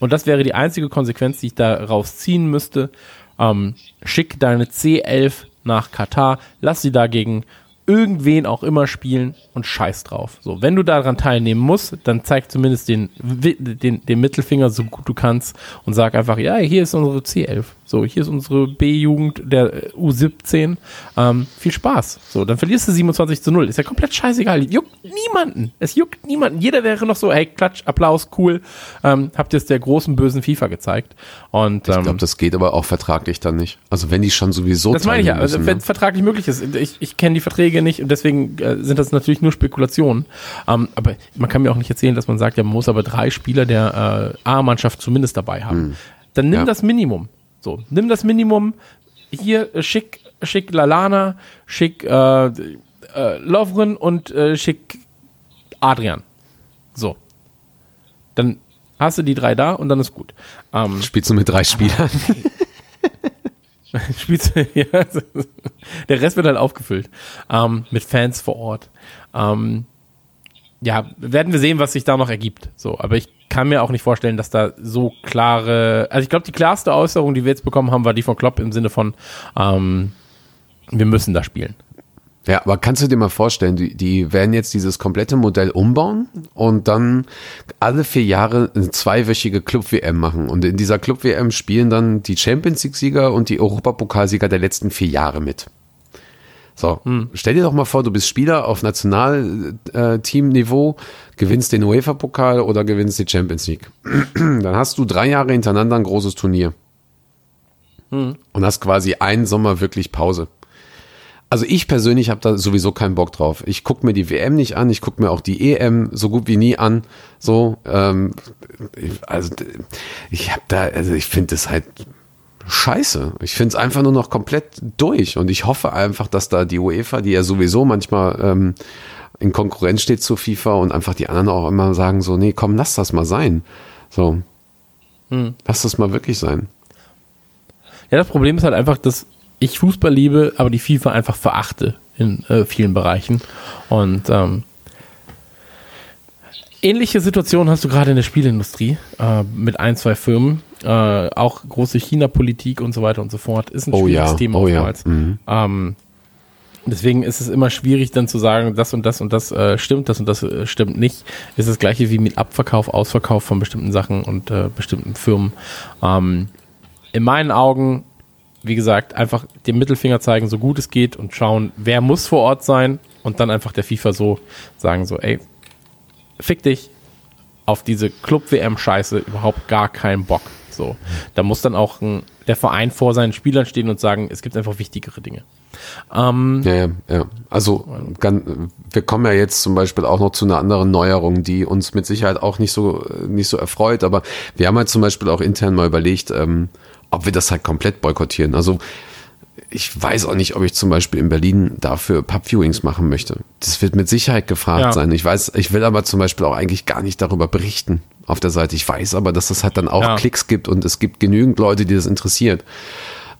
und das wäre die einzige Konsequenz, die ich daraus ziehen müsste, ähm, schick deine C11 nach Katar, lass sie dagegen irgendwen auch immer spielen und scheiß drauf. So, wenn du daran teilnehmen musst, dann zeig zumindest den, den, den Mittelfinger so gut du kannst und sag einfach, ja, hier ist unsere C11. So, hier ist unsere B-Jugend der äh, U17. Ähm, viel Spaß. So, dann verlierst du 27 zu 0. Ist ja komplett scheißegal. Juckt niemanden. Es juckt niemanden. Jeder wäre noch so, hey, Klatsch, Applaus, cool. Ähm, habt ihr es der großen bösen FIFA gezeigt. Und Ich ähm, glaube, das geht aber auch vertraglich dann nicht. Also wenn die schon sowieso das meine ich ja. Also, wenn ne? es vertraglich möglich ist. Ich, ich kenne die Verträge nicht und deswegen äh, sind das natürlich nur Spekulationen. Ähm, aber man kann mir auch nicht erzählen, dass man sagt, ja, man muss aber drei Spieler der äh, A-Mannschaft zumindest dabei haben. Dann nimm Ja. das Minimum. So, nimm das Minimum. Hier äh, schick, schick Lalana, schick äh, äh, Lovren und äh, schick Adrian. So. Dann hast du die drei da und dann ist gut. Ähm, Spielst du mit drei Spielern? Spielst du, ja, der Rest wird halt aufgefüllt ähm, mit Fans vor Ort. Ähm, ja, werden wir sehen, was sich da noch ergibt. So, aber ich kann mir auch nicht vorstellen, dass da so klare. Also ich glaube, die klarste Äußerung, die wir jetzt bekommen haben, war die von Klopp im Sinne von ähm, wir müssen da spielen. Ja, aber kannst du dir mal vorstellen, die, die werden jetzt dieses komplette Modell umbauen und dann alle vier Jahre eine zweiwöchige Club-WM machen. Und in dieser Club-WM spielen dann die Champions League-Sieger und die Europapokalsieger der letzten vier Jahre mit. So, stell dir doch mal vor, du bist Spieler auf Nationalteamniveau, gewinnst den UEFA-Pokal oder gewinnst die Champions League. Dann hast du drei Jahre hintereinander ein großes Turnier. Und hast quasi einen Sommer wirklich Pause. Also ich persönlich habe da sowieso keinen Bock drauf. Ich gucke mir die WM nicht an, ich gucke mir auch die EM so gut wie nie an. So, ähm, ich- also ich habe da, also ich finde das halt scheiße. Ich finde es einfach nur noch komplett durch und ich hoffe einfach, dass da die UEFA, die ja sowieso manchmal ähm, in Konkurrenz steht zu FIFA und einfach die anderen auch immer sagen so, nee, komm, lass das mal sein. So, lass das mal wirklich sein. Ja, das Problem ist halt einfach, dass ich Fußball liebe, aber die FIFA einfach verachte in äh, vielen Bereichen. Und ähm, ähnliche Situation hast du gerade in der Spielindustrie äh, mit ein, zwei Firmen. Äh, auch große China-Politik und so weiter und so fort. Ist ein Oh schwieriges ja, Thema oh ja. oftmals. Mhm. Ähm, deswegen ist es immer schwierig, dann zu sagen, das und das und das äh, stimmt, das und das äh, stimmt nicht. Ist das gleiche wie mit Abverkauf, Ausverkauf von bestimmten Sachen und äh, bestimmten Firmen. Ähm, in meinen Augen, wie gesagt, einfach den Mittelfinger zeigen, so gut es geht und schauen, wer muss vor Ort sein und dann einfach der FIFA so sagen, so, ey, fick dich auf diese Club-WM-Scheiße überhaupt gar keinen Bock. So, da muss dann auch ein, der Verein vor seinen Spielern stehen und sagen, es gibt einfach wichtigere Dinge. Ähm, Ja, ja, ja. Also gan- wir kommen ja jetzt zum Beispiel auch noch zu einer anderen Neuerung, die uns mit Sicherheit auch nicht so nicht so erfreut. Aber wir haben halt zum Beispiel auch intern mal überlegt, ähm, ob wir das halt komplett boykottieren. Also ich weiß auch nicht, ob ich zum Beispiel in Berlin dafür Pub-Viewings machen möchte. Das wird mit Sicherheit gefragt Ja. sein. Ich weiß, ich will aber zum Beispiel auch eigentlich gar nicht darüber berichten auf der Seite. Ich weiß aber, dass es halt dann auch Ja. Klicks gibt und es gibt genügend Leute, die das interessiert.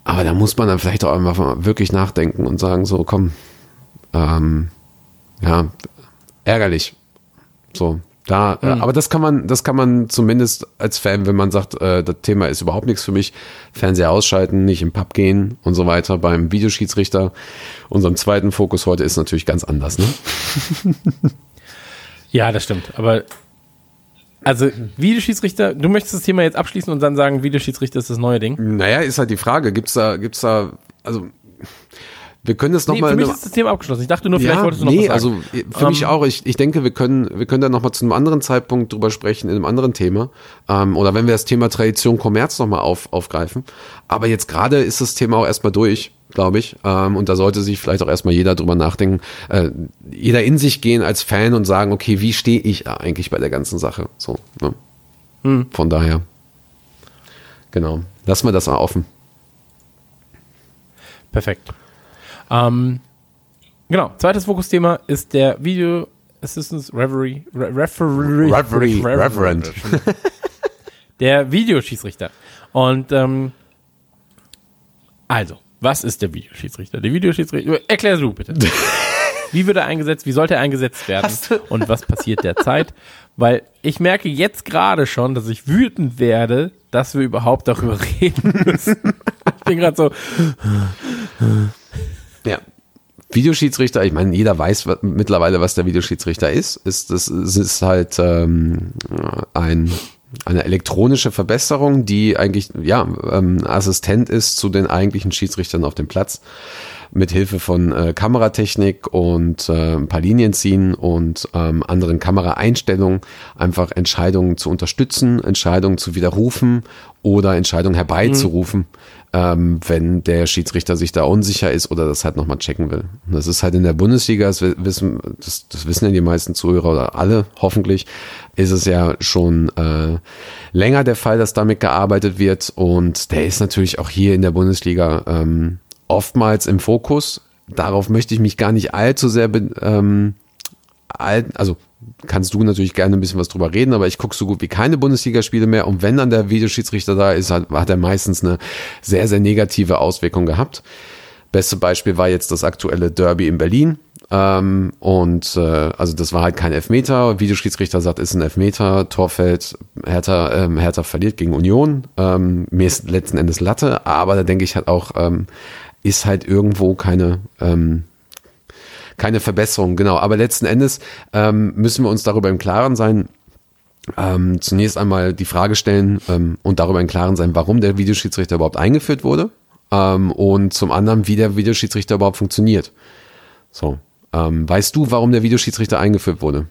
Aber da muss man dann vielleicht auch einfach mal wirklich nachdenken und sagen, so, komm, ähm, ja, ärgerlich. So, da, äh, aber das kann man, das kann man zumindest als Fan, wenn man sagt, äh, das Thema ist überhaupt nichts für mich, Fernseher ausschalten, nicht im Pub gehen und so weiter. Beim Videoschiedsrichter, unserem zweiten Fokus heute ist natürlich ganz anders, ne? Ja, das stimmt. Aber also Videoschiedsrichter, du möchtest das Thema jetzt abschließen und dann sagen, Videoschiedsrichter ist das neue Ding. Naja, ist halt die Frage, gibt's da, gibt's da, also wir können das Nee, nochmal. für mich ist das Thema abgeschlossen. Ich dachte nur, vielleicht ja, wolltest du noch nee, was sagen. also äh, für mich Ähm, auch. Ich, ich denke, wir können, wir können da nochmal zu einem anderen Zeitpunkt drüber sprechen, in einem anderen Thema. Ähm, oder wenn wir das Thema Tradition, Kommerz nochmal auf, aufgreifen. Aber jetzt gerade ist das Thema auch erstmal durch, glaube ich. Ähm, und da sollte sich vielleicht auch erstmal jeder drüber nachdenken, äh, jeder in sich gehen als Fan und sagen, okay, wie stehe ich eigentlich bei der ganzen Sache? So, ne? Hm. Von daher. Genau. Lassen wir das mal offen. Perfekt. Ähm, genau, zweites Fokusthema ist der Video Assistance Referee. Re Referee. Referee, Reverend. Der Videoschiedsrichter. Und ähm, also, was ist der Videoschiedsrichter? Der Videoschiedsrichter, erklär du bitte. Wie wird er eingesetzt? Wie sollte er eingesetzt werden? Und was passiert derzeit? Weil ich merke jetzt gerade schon, dass ich wütend werde, dass wir überhaupt darüber reden müssen. Ich bin gerade so, Ja. Videoschiedsrichter, ich meine, jeder weiß mittlerweile, was der Videoschiedsrichter ist. ist das ist halt ähm, ein, eine elektronische Verbesserung, die eigentlich ja ähm, Assistent ist zu den eigentlichen Schiedsrichtern auf dem Platz mit Hilfe von äh, Kameratechnik und äh, ein paar Linien ziehen und ähm, anderen Kameraeinstellungen einfach Entscheidungen zu unterstützen, Entscheidungen zu widerrufen oder Entscheidungen herbeizurufen, mhm. ähm, wenn der Schiedsrichter sich da unsicher ist oder das halt nochmal checken will. Und das ist halt in der Bundesliga, das wissen, das, das wissen ja die meisten Zuhörer oder alle hoffentlich, ist es ja schon äh, länger der Fall, dass damit gearbeitet wird und der ist natürlich auch hier in der Bundesliga ähm, oftmals im Fokus. Darauf möchte ich mich gar nicht allzu sehr, ähm, all, also kannst du natürlich gerne ein bisschen was drüber reden, aber ich gucke so gut wie keine Bundesligaspiele mehr und wenn dann der Videoschiedsrichter da ist, hat, hat er meistens eine sehr, sehr negative Auswirkung gehabt. Beste Beispiel war jetzt das aktuelle Derby in Berlin. Ähm, und äh, also das war halt kein Elfmeter. Videoschiedsrichter sagt, ist ein Elfmeter. Torfeld, Hertha, ähm, Hertha verliert gegen Union. Ähm, mir ist letzten Endes Latte, aber da denke ich halt auch, ähm, ist halt irgendwo keine, ähm, keine Verbesserung, genau. Aber letzten Endes ähm, müssen wir uns darüber im Klaren sein, ähm, zunächst einmal die Frage stellen ähm, und darüber im Klaren sein, warum der Videoschiedsrichter überhaupt eingeführt wurde ähm, und zum anderen, wie der Videoschiedsrichter überhaupt funktioniert. So, ähm, weißt du, warum der Videoschiedsrichter eingeführt wurde?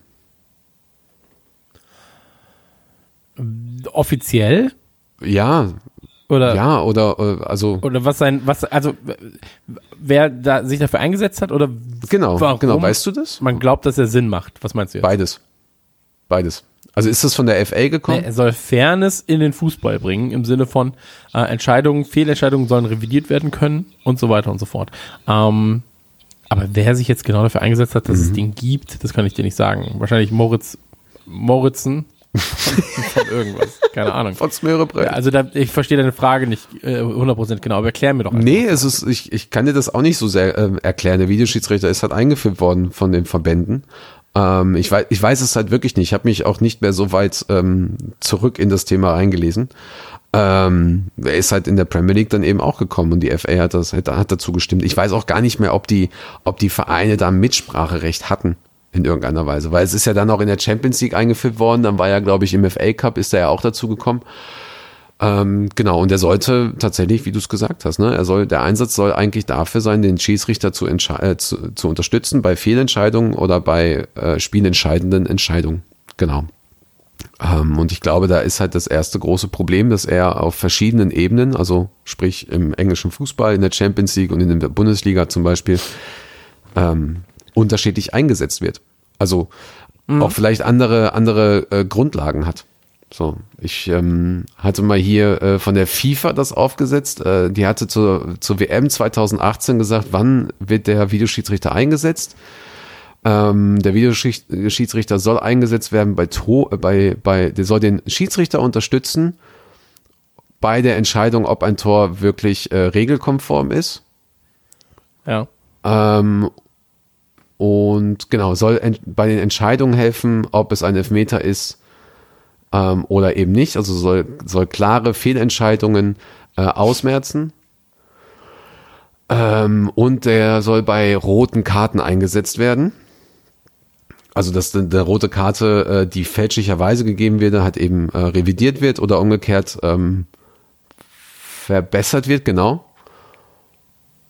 Offiziell? Ja, oder ja, oder äh, also oder was sein was also wer da sich dafür eingesetzt hat oder genau warum genau weißt du das? Man glaubt, dass er Sinn macht. Was meinst du jetzt? Beides, beides. Also ist das von der FA gekommen? Nee, er soll Fairness in den Fußball bringen im Sinne von äh, Entscheidungen, Fehlentscheidungen sollen revidiert werden können und so weiter und so fort. Ähm, aber wer sich jetzt genau dafür eingesetzt hat, dass mhm. es den gibt, das kann ich dir nicht sagen. Wahrscheinlich Moritz Moritzen von, irgendwas. Keine Ahnung. Von Smörebrett. Ja, also da, ich verstehe deine Frage nicht äh, 100% genau, aber erklär mir doch einfach. Nee, es ist, ich, ich kann dir das auch nicht so sehr äh, erklären. Der Videoschiedsrichter ist halt eingeführt worden von den Verbänden. Ähm, ich, weiß, ich weiß es halt wirklich nicht. Ich habe mich auch nicht mehr so weit ähm, zurück in das Thema reingelesen. Ähm, er ist halt in der Premier League dann eben auch gekommen und die FA hat, das, hat dazu gestimmt. Ich weiß auch gar nicht mehr, ob die, ob die Vereine da Mitspracherecht hatten in irgendeiner Weise, weil es ist ja dann auch in der Champions League eingeführt worden, dann war ja, glaube ich, im FA Cup ist er ja auch dazu gekommen. Ähm, genau, und er sollte tatsächlich, wie du es gesagt hast, ne, er soll, der Einsatz soll eigentlich dafür sein, den Schiedsrichter zu, äh, zu, zu, unterstützen bei Fehlentscheidungen oder bei äh, spielentscheidenden Entscheidungen. Genau. Ähm, und ich glaube, da ist halt das erste große Problem, dass er auf verschiedenen Ebenen, also sprich im englischen Fußball, in der Champions League und in der Bundesliga zum Beispiel, ähm, unterschiedlich eingesetzt wird. Also mhm. auch vielleicht andere, andere äh, Grundlagen hat. So, ich ähm, hatte mal hier äh, von der FIFA das aufgesetzt. Äh, die hatte zur, zur WM 2018 gesagt, wann wird der Videoschiedsrichter eingesetzt? Ähm, der Videoschiedsrichter soll eingesetzt werden bei, to äh, bei, bei, der soll den Schiedsrichter unterstützen bei der Entscheidung, ob ein Tor wirklich äh, regelkonform ist. Ja. Ähm, und genau, soll bei den Entscheidungen helfen, ob es ein Elfmeter ist ähm, oder eben nicht. Also soll, soll klare Fehlentscheidungen äh, ausmerzen. Ähm, und der soll bei roten Karten eingesetzt werden. Also dass eine rote Karte, äh, die fälschlicherweise gegeben wird, halt eben äh, revidiert wird oder umgekehrt ähm, verbessert wird, genau.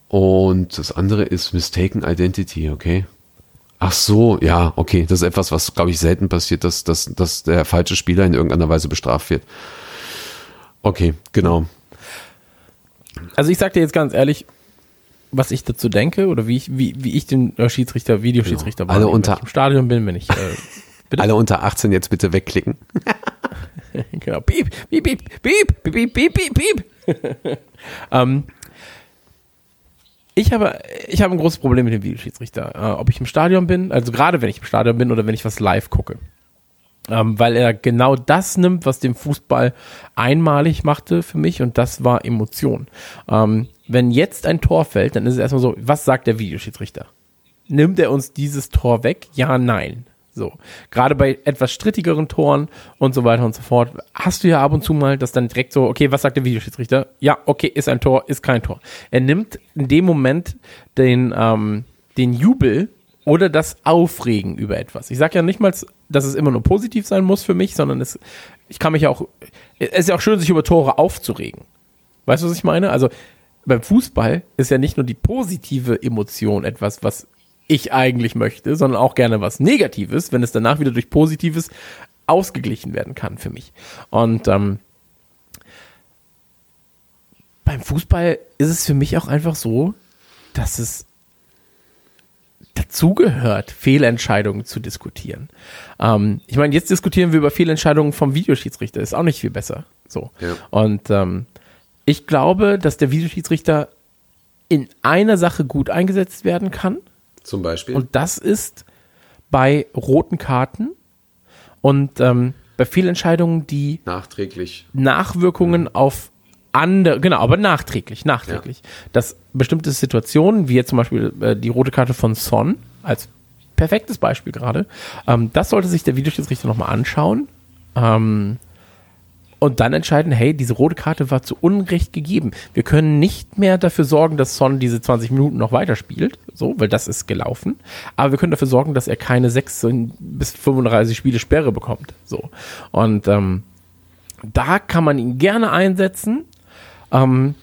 Und das andere ist Mistaken Identity, okay. Ach so, ja, okay. Das ist etwas, was, glaube ich, selten passiert, dass, dass, dass der falsche Spieler in irgendeiner Weise bestraft wird. Okay, genau. Also ich sag dir jetzt ganz ehrlich, was ich dazu denke oder wie ich, wie, wie ich den Schiedsrichter, Videoschiedsrichter genau. alle unter, wenn ich im Stadion bin, wenn ich äh, bitte? alle unter 18 jetzt bitte wegklicken. genau. Piep, piep, piep, piep, piep, piep, piep, piep. ähm, ich habe, ich habe ein großes Problem mit dem Videoschiedsrichter. Äh, ob ich im Stadion bin, also gerade wenn ich im Stadion bin oder wenn ich was live gucke. Ähm, weil er genau das nimmt, was den Fußball einmalig machte für mich und das war Emotion. Ähm, wenn jetzt ein Tor fällt, dann ist es erstmal so, was sagt der Videoschiedsrichter? Nimmt er uns dieses Tor weg? Ja, nein. So. Gerade bei etwas strittigeren Toren und so weiter und so fort, hast du ja ab und zu mal das dann direkt so, okay, was sagt der Videoschiedsrichter? Ja, okay, ist ein Tor, ist kein Tor. Er nimmt in dem Moment den, ähm, den Jubel oder das Aufregen über etwas. Ich sage ja nicht mal, dass es immer nur positiv sein muss für mich, sondern es, ich kann mich ja auch, es ist ja auch schön, sich über Tore aufzuregen. Weißt du, was ich meine? Also beim Fußball ist ja nicht nur die positive Emotion etwas, was ich eigentlich möchte, sondern auch gerne was Negatives, wenn es danach wieder durch Positives ausgeglichen werden kann für mich. Und ähm, beim Fußball ist es für mich auch einfach so, dass es dazugehört, Fehlentscheidungen zu diskutieren. Ähm, ich meine, jetzt diskutieren wir über Fehlentscheidungen vom Videoschiedsrichter, ist auch nicht viel besser. So. Ja. Und ähm, ich glaube, dass der Videoschiedsrichter in einer Sache gut eingesetzt werden kann. Zum Beispiel. Und das ist bei roten Karten und ähm, bei Fehlentscheidungen, die nachträglich. Nachwirkungen auf andere, genau, aber nachträglich, nachträglich. Dass bestimmte Situationen, wie jetzt zum Beispiel äh, die rote Karte von Son, als perfektes Beispiel gerade, ähm, das sollte sich der Videoschiedsrichter nochmal anschauen. Ähm, und dann entscheiden, hey, diese rote Karte war zu Unrecht gegeben. Wir können nicht mehr dafür sorgen, dass Son diese 20 Minuten noch weiterspielt, so, weil das ist gelaufen. Aber wir können dafür sorgen, dass er keine 16 bis 35 Spiele Sperre bekommt, so. Und ähm, da kann man ihn gerne einsetzen, ähm,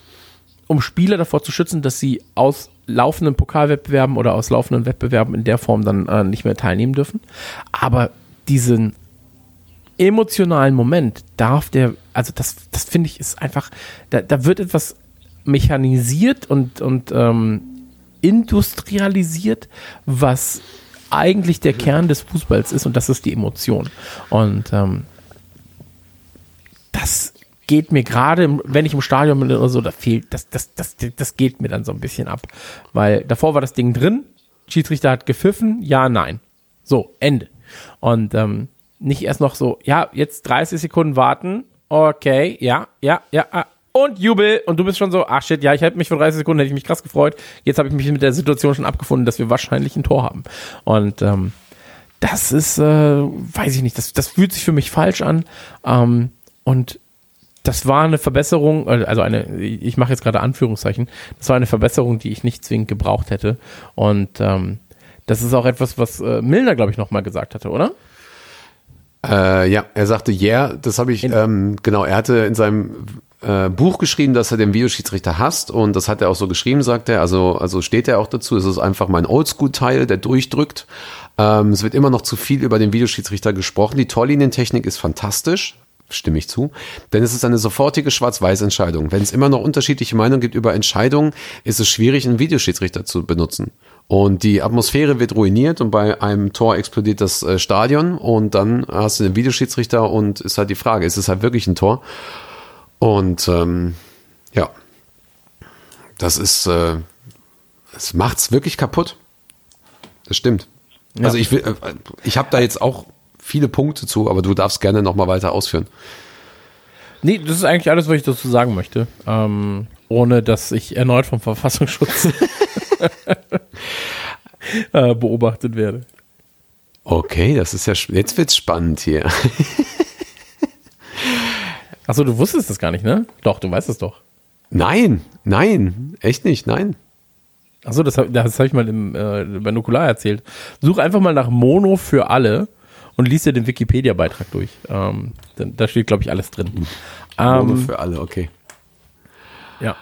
um Spieler davor zu schützen, dass sie aus laufenden Pokalwettbewerben oder aus laufenden Wettbewerben in der Form dann äh, nicht mehr teilnehmen dürfen. Aber diesen emotionalen Moment darf der, also das, das finde ich ist einfach, da, da wird etwas mechanisiert und, und ähm, industrialisiert, was eigentlich der Kern des Fußballs ist und das ist die Emotion. Und ähm, das geht mir gerade, wenn ich im Stadion bin oder so, da fehlt, das, das, das, das geht mir dann so ein bisschen ab. Weil davor war das Ding drin, Schiedsrichter hat gepfiffen, ja, nein. So, Ende. Und ähm, nicht erst noch so, ja, jetzt 30 Sekunden warten, okay, ja, ja, ja, ah, und Jubel und du bist schon so, ach shit, ja, ich hätte mich vor 30 Sekunden, hätte ich mich krass gefreut. Jetzt habe ich mich mit der Situation schon abgefunden, dass wir wahrscheinlich ein Tor haben. Und ähm, das ist, äh, weiß ich nicht, das, das fühlt sich für mich falsch an. Ähm, und das war eine Verbesserung, äh, also eine, ich mache jetzt gerade Anführungszeichen, das war eine Verbesserung, die ich nicht zwingend gebraucht hätte. Und ähm, das ist auch etwas, was äh, Milner, glaube ich, nochmal gesagt hatte, oder? Äh, ja, er sagte, ja, yeah, das habe ich, ähm, genau, er hatte in seinem äh, Buch geschrieben, dass er den Videoschiedsrichter hasst und das hat er auch so geschrieben, sagt er, also, also steht er auch dazu, es ist einfach mein Oldschool-Teil, der durchdrückt. Ähm, es wird immer noch zu viel über den Videoschiedsrichter gesprochen. Die Torlinientechnik ist fantastisch, stimme ich zu. Denn es ist eine sofortige Schwarz-Weiß-Entscheidung. Wenn es immer noch unterschiedliche Meinungen gibt über Entscheidungen, ist es schwierig, einen Videoschiedsrichter zu benutzen. Und die Atmosphäre wird ruiniert und bei einem Tor explodiert das äh, Stadion und dann hast du den Videoschiedsrichter und ist halt die Frage, ist es halt wirklich ein Tor? Und ähm, ja, das ist, äh, es macht's wirklich kaputt. Das stimmt. Ja. Also ich will, äh, ich habe da jetzt auch viele Punkte zu, aber du darfst gerne noch mal weiter ausführen. Nee, das ist eigentlich alles, was ich dazu sagen möchte. Ähm, ohne dass ich erneut vom Verfassungsschutz äh, beobachtet werde. Okay, das ist ja, jetzt wird's spannend hier. Achso, du wusstest das gar nicht, ne? Doch, du weißt es doch. Nein, nein, echt nicht, nein. Achso, das, das habe ich mal im, äh, bei Nukular erzählt. Such einfach mal nach Mono für alle und lies dir den Wikipedia-Beitrag durch. Ähm, denn, da steht, glaube ich, alles drin. Ohne Ähm, für alle, okay. ja.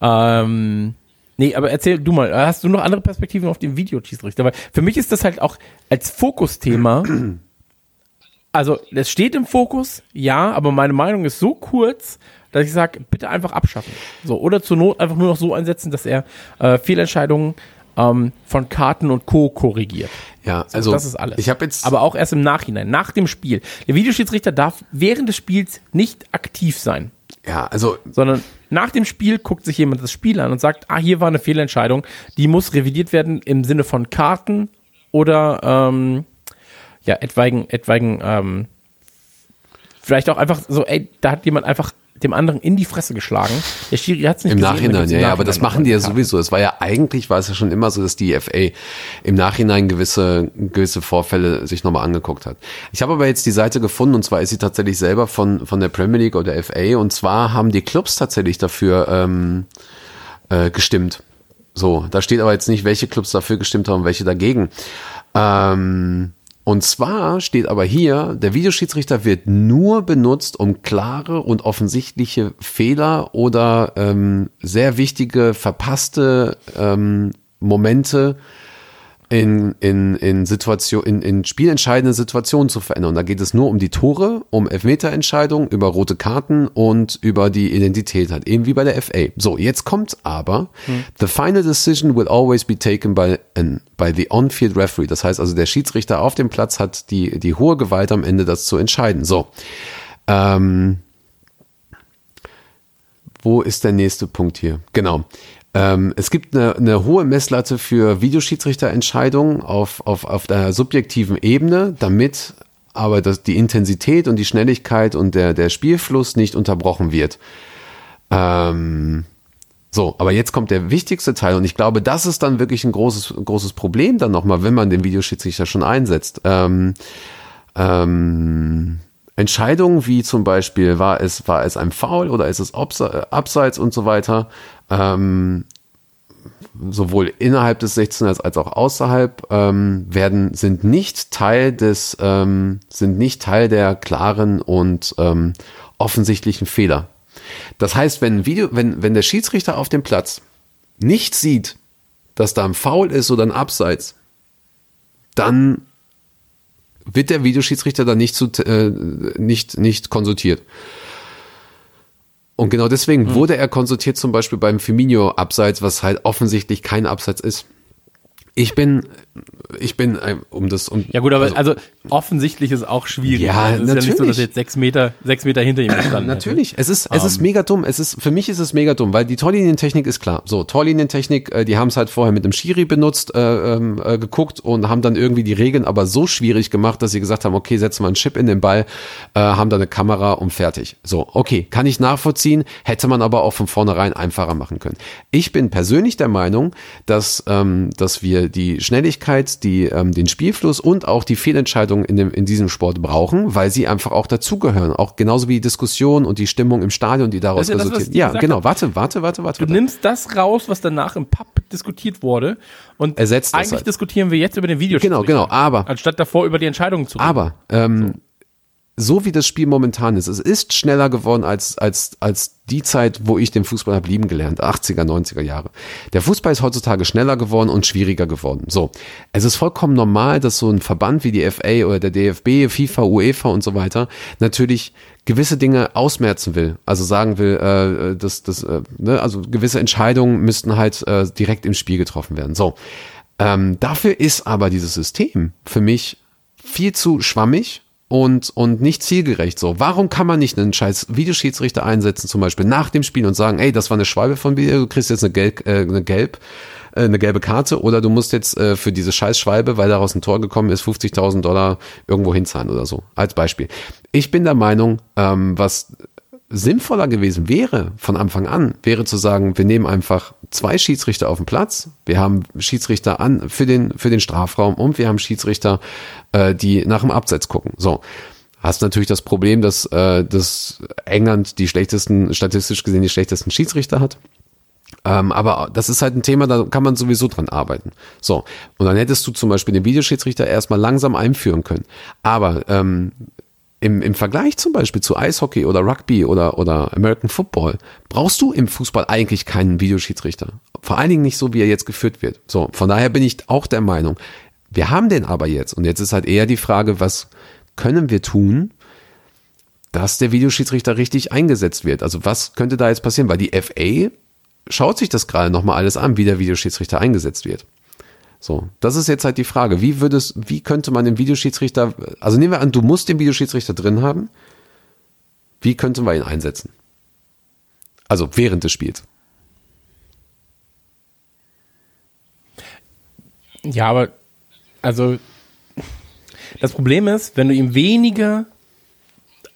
Ähm, nee, aber erzähl du mal, hast du noch andere Perspektiven auf den Videoschiedsrichter? Weil für mich ist das halt auch als Fokusthema. Also, es steht im Fokus, ja, aber meine Meinung ist so kurz, dass ich sage, bitte einfach abschaffen. So, oder zur Not einfach nur noch so einsetzen, dass er äh, Fehlentscheidungen ähm, von Karten und Co. korrigiert. Ja, So, also das ist alles. ich habe jetzt aber auch erst im Nachhinein, nach dem Spiel. Der Videoschiedsrichter darf während des Spiels nicht aktiv sein ja, also sondern nach dem Spiel guckt sich jemand das Spiel an und sagt, ah, hier war eine Fehlentscheidung, die muss revidiert werden im Sinne von Karten oder ähm, ja, etwaigen, etwaigen, ähm, vielleicht auch einfach so, ey, da hat jemand einfach dem anderen in die Fresse geschlagen. Der Schiri hat es nicht Im gesehen, Nachhinein, ja, ja, aber das machen die ja sowieso. Es war ja eigentlich, war es ja schon immer so, dass die FA im Nachhinein gewisse, gewisse Vorfälle sich nochmal angeguckt hat. Ich habe aber jetzt die Seite gefunden und zwar ist sie tatsächlich selber von, von der Premier League oder FA und zwar haben die Clubs tatsächlich dafür ähm, äh, gestimmt. So, da steht aber jetzt nicht, welche Clubs dafür gestimmt haben, welche dagegen. Ähm, und zwar steht aber hier, der Videoschiedsrichter wird nur benutzt, um klare und offensichtliche Fehler oder ähm, sehr wichtige verpasste ähm, Momente in, in, in, Situation, in, in spielentscheidende Situationen zu verändern. Da geht es nur um die Tore, um Elfmeterentscheidungen, über rote Karten und über die Identität halt, eben wie bei der FA. So, jetzt kommt aber, hm. the final decision will always be taken by, an, by the on-field referee. Das heißt also, der Schiedsrichter auf dem Platz hat die, die hohe Gewalt am Ende, das zu entscheiden. So, ähm, wo ist der nächste Punkt hier? Genau. Ähm, es gibt eine, eine hohe Messlatte für Videoschiedsrichterentscheidungen auf, auf, auf der subjektiven Ebene, damit aber das, die Intensität und die Schnelligkeit und der, der Spielfluss nicht unterbrochen wird. Ähm, so, aber jetzt kommt der wichtigste Teil und ich glaube, das ist dann wirklich ein großes, großes Problem dann nochmal, wenn man den Videoschiedsrichter schon einsetzt. Ähm, ähm, Entscheidungen wie zum Beispiel, war es, war es ein Foul oder ist es Abseits und so weiter, ähm, sowohl innerhalb des 16 als, als auch außerhalb ähm, werden sind nicht Teil des ähm, sind nicht Teil der klaren und ähm, offensichtlichen Fehler. Das heißt, wenn Video, wenn wenn der Schiedsrichter auf dem Platz nicht sieht, dass da ein Foul ist oder ein Abseits, dann wird der Videoschiedsrichter dann nicht zu, äh, nicht nicht konsultiert. Und genau deswegen mhm. wurde er konsultiert, zum Beispiel beim Firmino-Abseits, was halt offensichtlich kein Abseits ist. Ich bin, ich bin, äh, um das, um. Ja gut, aber also, also offensichtlich ist auch schwierig. Ja, es ist natürlich. ja nicht so, dass jetzt sechs Meter, sechs Meter hinter ihm gestanden Natürlich. Hätte. Es ist, es um. ist ähm. mega dumm. Es ist, für mich ist es mega dumm, weil die Torlinientechnik ist klar. So, Torlinientechnik, äh, die haben es halt vorher mit dem Schiri benutzt, äh, ähm, äh, geguckt und haben dann irgendwie die Regeln aber so schwierig gemacht, dass sie gesagt haben, okay, setzen wir einen Chip in den Ball, äh, haben da eine Kamera und fertig. So, okay, kann ich nachvollziehen, hätte man aber auch von vornherein einfacher machen können. Ich bin persönlich der Meinung, dass, ähm, dass wir die Schnelligkeit, die, ähm, den Spielfluss und auch die Fehlentscheidungen in, dem, in diesem Sport brauchen, weil sie einfach auch dazugehören. Auch genauso wie die Diskussion und die Stimmung im Stadion, die daraus ja resultiert. Ja, genau. Warte, warte, warte, warte. Du nimmst das raus, was danach im Pub diskutiert wurde und Ersetzt eigentlich halt. diskutieren wir jetzt über den Video. Genau, genau. Aber anstatt davor über die Entscheidungen zu reden. Aber ähm, so so wie das Spiel momentan ist, es ist schneller geworden als, als, als die Zeit, wo ich den Fußball habe lieben gelernt, 80er, 90er Jahre. Der Fußball ist heutzutage schneller geworden und schwieriger geworden. So. Es ist vollkommen normal, dass so ein Verband wie die FA oder der DFB, FIFA, UEFA und so weiter natürlich gewisse Dinge ausmerzen will. Also sagen will, äh, dass, dass, äh, ne, also gewisse Entscheidungen müssten halt äh, direkt im Spiel getroffen werden. So. Ähm, dafür ist aber dieses System für mich viel zu schwammig und, und nicht zielgerecht so. Warum kann man nicht einen scheiß Videoschiedsrichter einsetzen, zum Beispiel nach dem Spiel und sagen, ey, das war eine Schwalbe von dir, du kriegst jetzt eine gelb, äh, eine gelb, äh, eine gelbe Karte oder du musst jetzt äh, für diese scheiß Schwalbe, weil daraus ein Tor gekommen ist, 50.000 Dollar irgendwo hinzahlen oder so. Als Beispiel. Ich bin der Meinung, ähm, was sinnvoller gewesen wäre von Anfang an, wäre zu sagen, wir nehmen einfach zwei Schiedsrichter auf den Platz, wir haben Schiedsrichter an für den, für den Strafraum und wir haben Schiedsrichter, äh, die nach dem Abseits gucken. So. Hast natürlich das Problem, dass, äh, dass England die schlechtesten, statistisch gesehen die schlechtesten Schiedsrichter hat. Ähm, aber das ist halt ein Thema, da kann man sowieso dran arbeiten. So, und dann hättest du zum Beispiel den Videoschiedsrichter erstmal langsam einführen können. Aber ähm, im, im Vergleich zum Beispiel zu Eishockey oder Rugby oder, oder American Football brauchst du im Fußball eigentlich keinen Videoschiedsrichter. Vor allen Dingen nicht so, wie er jetzt geführt wird. So, von daher bin ich auch der Meinung, wir haben den aber jetzt. Und jetzt ist halt eher die Frage, was können wir tun, dass der Videoschiedsrichter richtig eingesetzt wird? Also was könnte da jetzt passieren? Weil die FA schaut sich das gerade nochmal alles an, wie der Videoschiedsrichter eingesetzt wird. So, das ist jetzt halt die Frage. Wie würdest, wie könnte man den Videoschiedsrichter, also nehmen wir an, du musst den Videoschiedsrichter drin haben. Wie könnten wir ihn einsetzen? Also während des Spiels. Ja, aber also das Problem ist, wenn du ihm weniger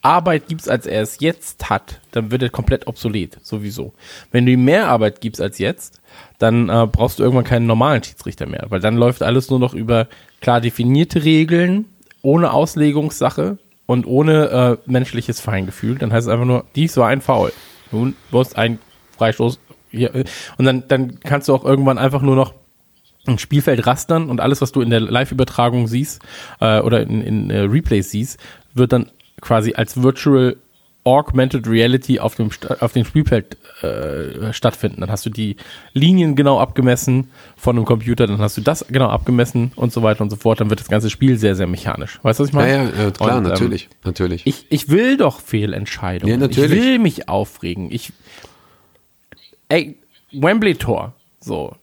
Arbeit gibst, als er es jetzt hat, dann wird er komplett obsolet, sowieso. Wenn du ihm mehr Arbeit gibst als jetzt, dann äh, brauchst du irgendwann keinen normalen Schiedsrichter mehr, weil dann läuft alles nur noch über klar definierte Regeln, ohne Auslegungssache und ohne äh, menschliches Feingefühl. Dann heißt es einfach nur, dies war ein Foul. Nun, du hast einen Freistoß hier, äh, und dann, dann kannst du auch irgendwann einfach nur noch ein Spielfeld rastern und alles, was du in der Live-Übertragung siehst äh, oder in, in äh, Replays siehst, wird dann quasi als Virtual Augmented Reality auf dem, auf dem Spielfeld äh, stattfinden. Dann hast du die Linien genau abgemessen von einem Computer, dann hast du das genau abgemessen und so weiter und so fort. Dann wird das ganze Spiel sehr, sehr mechanisch. Weißt du, was ich Ja, meine? ja, äh, klar, Und, ähm, natürlich, natürlich. ich, ich will doch Fehlentscheidungen. Ja, natürlich. Ich will mich aufregen. Ich, ey, Wembley Tor, so.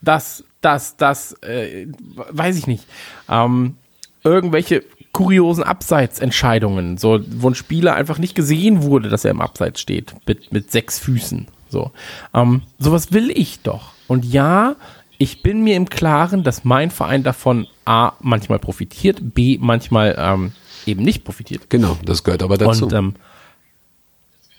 Das, das, das, äh, weiß ich nicht. Ähm, irgendwelche kuriosen Abseitsentscheidungen, so, wo ein Spieler einfach nicht gesehen wurde, dass er im Abseits steht, mit, mit sechs Füßen, so. Ähm, sowas will ich doch. Und ja, ich bin mir im Klaren, dass mein Verein davon A, manchmal profitiert, B, manchmal ähm, eben nicht profitiert. genau, das gehört aber dazu. Und ähm,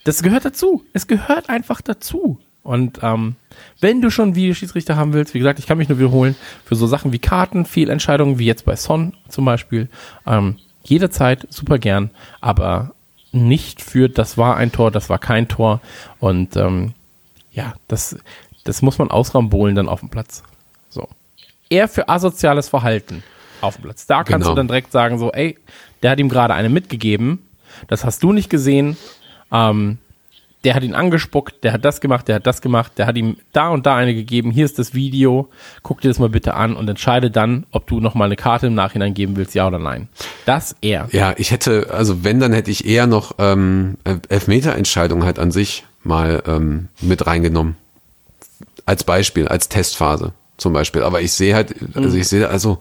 das gehört dazu. Es gehört einfach dazu. Und ähm, wenn du schon Videoschiedsrichter haben willst, wie gesagt, ich kann mich nur wiederholen, für so Sachen wie Karten, Fehlentscheidungen, wie jetzt bei Son zum Beispiel, ähm, jederzeit super gern, aber nicht für das war ein Tor, das war kein Tor. Und ähm, ja, das, das muss man ausrambolen dann auf dem Platz. So. Eher für asoziales Verhalten auf dem Platz. Da kannst Genau. du dann direkt sagen, so, ey, der hat ihm gerade eine mitgegeben, das hast du nicht gesehen, ähm, der hat ihn angespuckt, der hat das gemacht, der hat das gemacht, der hat ihm da und da eine gegeben, hier ist das Video, guck dir das mal bitte an und entscheide dann, ob du nochmal eine Karte im Nachhinein geben willst, ja oder nein. Das er. Ja, ich hätte, also wenn, dann hätte ich eher noch ähm, Elfmeterentscheidungen halt an sich mal ähm, mit reingenommen. Als Beispiel, als Testphase zum Beispiel. Aber ich sehe halt, also ich sehe, also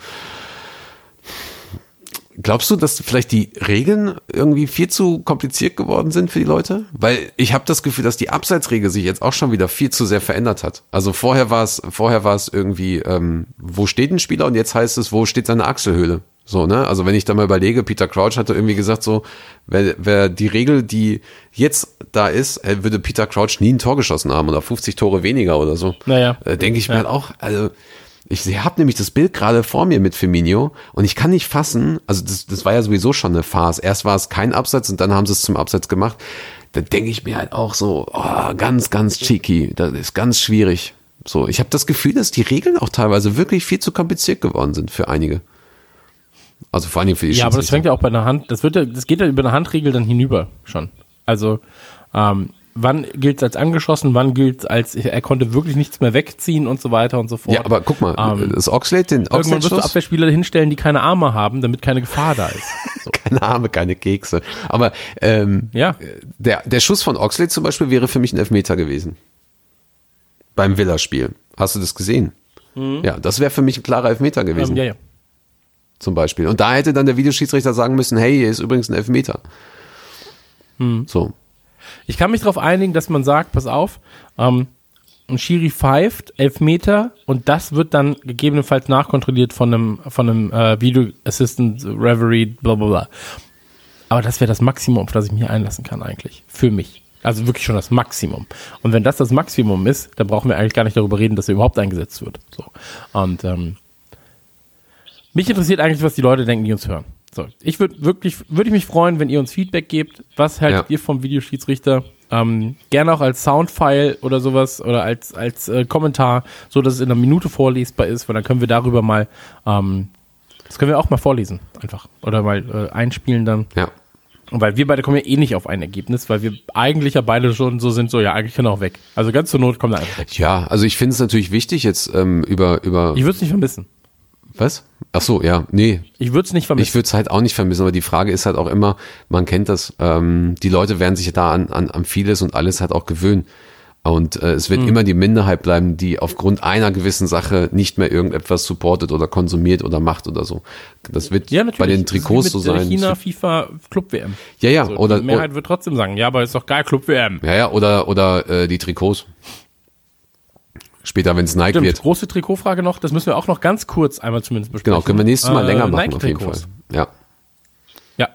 glaubst du, dass vielleicht die Regeln irgendwie viel zu kompliziert geworden sind für die Leute? Weil ich habe das Gefühl, dass die Abseitsregel sich jetzt auch schon wieder viel zu sehr verändert hat. Also vorher war es, vorher war es irgendwie, ähm, wo steht ein Spieler und jetzt heißt es, wo steht seine Achselhöhle? So, ne? Also wenn ich da mal überlege, Peter Crouch hatte irgendwie gesagt so, wer, wer die Regel, die jetzt da ist, äh, würde Peter Crouch nie ein Tor geschossen haben oder 50 Tore weniger oder so. Naja. Äh, Denke ich mir Ja. halt auch, also ich habe nämlich das Bild gerade vor mir mit Firmino und ich kann nicht fassen, also das, das war ja sowieso schon eine Farce. Erst war es kein Absatz und dann haben sie es zum Absatz gemacht. Da denke ich mir halt auch so, oh, ganz, ganz cheeky, das ist ganz schwierig. So, ich habe das Gefühl, dass die Regeln auch teilweise wirklich viel zu kompliziert geworden sind für einige. Also vor allem für die Ja, aber das fängt ja auch bei einer Hand, das wird ja, das geht ja über eine Handregel dann hinüber schon. Also, ähm, wann gilt es als angeschossen, wann gilt es als, er konnte wirklich nichts mehr wegziehen und so weiter und so fort. Ja, aber guck mal, Ähm, das Oxlade, den Irgendwann wirst du Abwehrspieler hinstellen, die keine Arme haben, damit keine Gefahr da ist. So. keine Arme, keine Kekse. Aber ähm, Ja. der, der Schuss von Oxlade zum Beispiel wäre für mich ein Elfmeter gewesen. Beim Villa-Spiel. Hast du das gesehen? Ja, das wäre für mich ein klarer Elfmeter gewesen, Mhm. Ähm, ja, ja. zum Beispiel. Und da hätte dann der Videoschiedsrichter sagen müssen, hey, hier ist übrigens ein Elfmeter. Mhm. So. Ich kann mich darauf einigen, dass man sagt, pass auf, ähm, ein Schiri pfeift, Elfmeter und das wird dann gegebenenfalls nachkontrolliert von einem, von einem äh, Video Assistant Reverie, bla bla bla. Aber das wäre das Maximum, auf das ich mich einlassen kann eigentlich. Für mich. Also wirklich schon das Maximum. Und wenn das das Maximum ist, dann brauchen wir eigentlich gar nicht darüber reden, dass er überhaupt eingesetzt wird. So. Und ähm, mich interessiert eigentlich, was die Leute denken, die uns hören. So, ich würde wirklich, würde ich mich freuen, wenn ihr uns Feedback gebt. Was haltet Ja. ihr vom Videoschiedsrichter? Ähm, gerne auch als Soundfile oder sowas oder als, als äh, Kommentar, so dass es in einer Minute vorlesbar ist, weil dann können wir darüber mal, ähm, das können wir auch mal vorlesen, einfach. Oder mal äh, einspielen dann. Ja. Und weil wir beide kommen ja eh nicht auf ein Ergebnis, weil wir eigentlich ja beide schon so sind, so ja, eigentlich können wir auch weg. Also ganz zur Not kommen wir einfach weg. Ja, also ich finde es natürlich wichtig, jetzt ähm, über, über Ich würde es nicht vermissen. Was? Ach so, ja, nee, Ich würde es nicht Ich vermissen. würde es halt auch nicht vermissen, aber die Frage ist halt auch immer, man kennt das, ähm, die Leute werden sich da an, an, an vieles und alles halt auch gewöhnen. Und äh, es wird Hm. immer die Minderheit bleiben, die aufgrund einer gewissen Sache nicht mehr irgendetwas supportet oder konsumiert oder macht oder so. Das wird ja, bei den Trikots so sein. China, FIFA, Club WM. ja, ja, So, oder, die Mehrheit wird trotzdem sagen, ja, aber ist doch geil, Club WM. ja, ja, oder, oder äh, die Trikots. Später, wenn es Nike Stimmt, wird. große Trikotfrage noch, das müssen wir auch noch ganz kurz einmal zumindest besprechen. Genau, können wir nächstes Mal Äh, länger machen auf jeden Fall. Ja. Ja,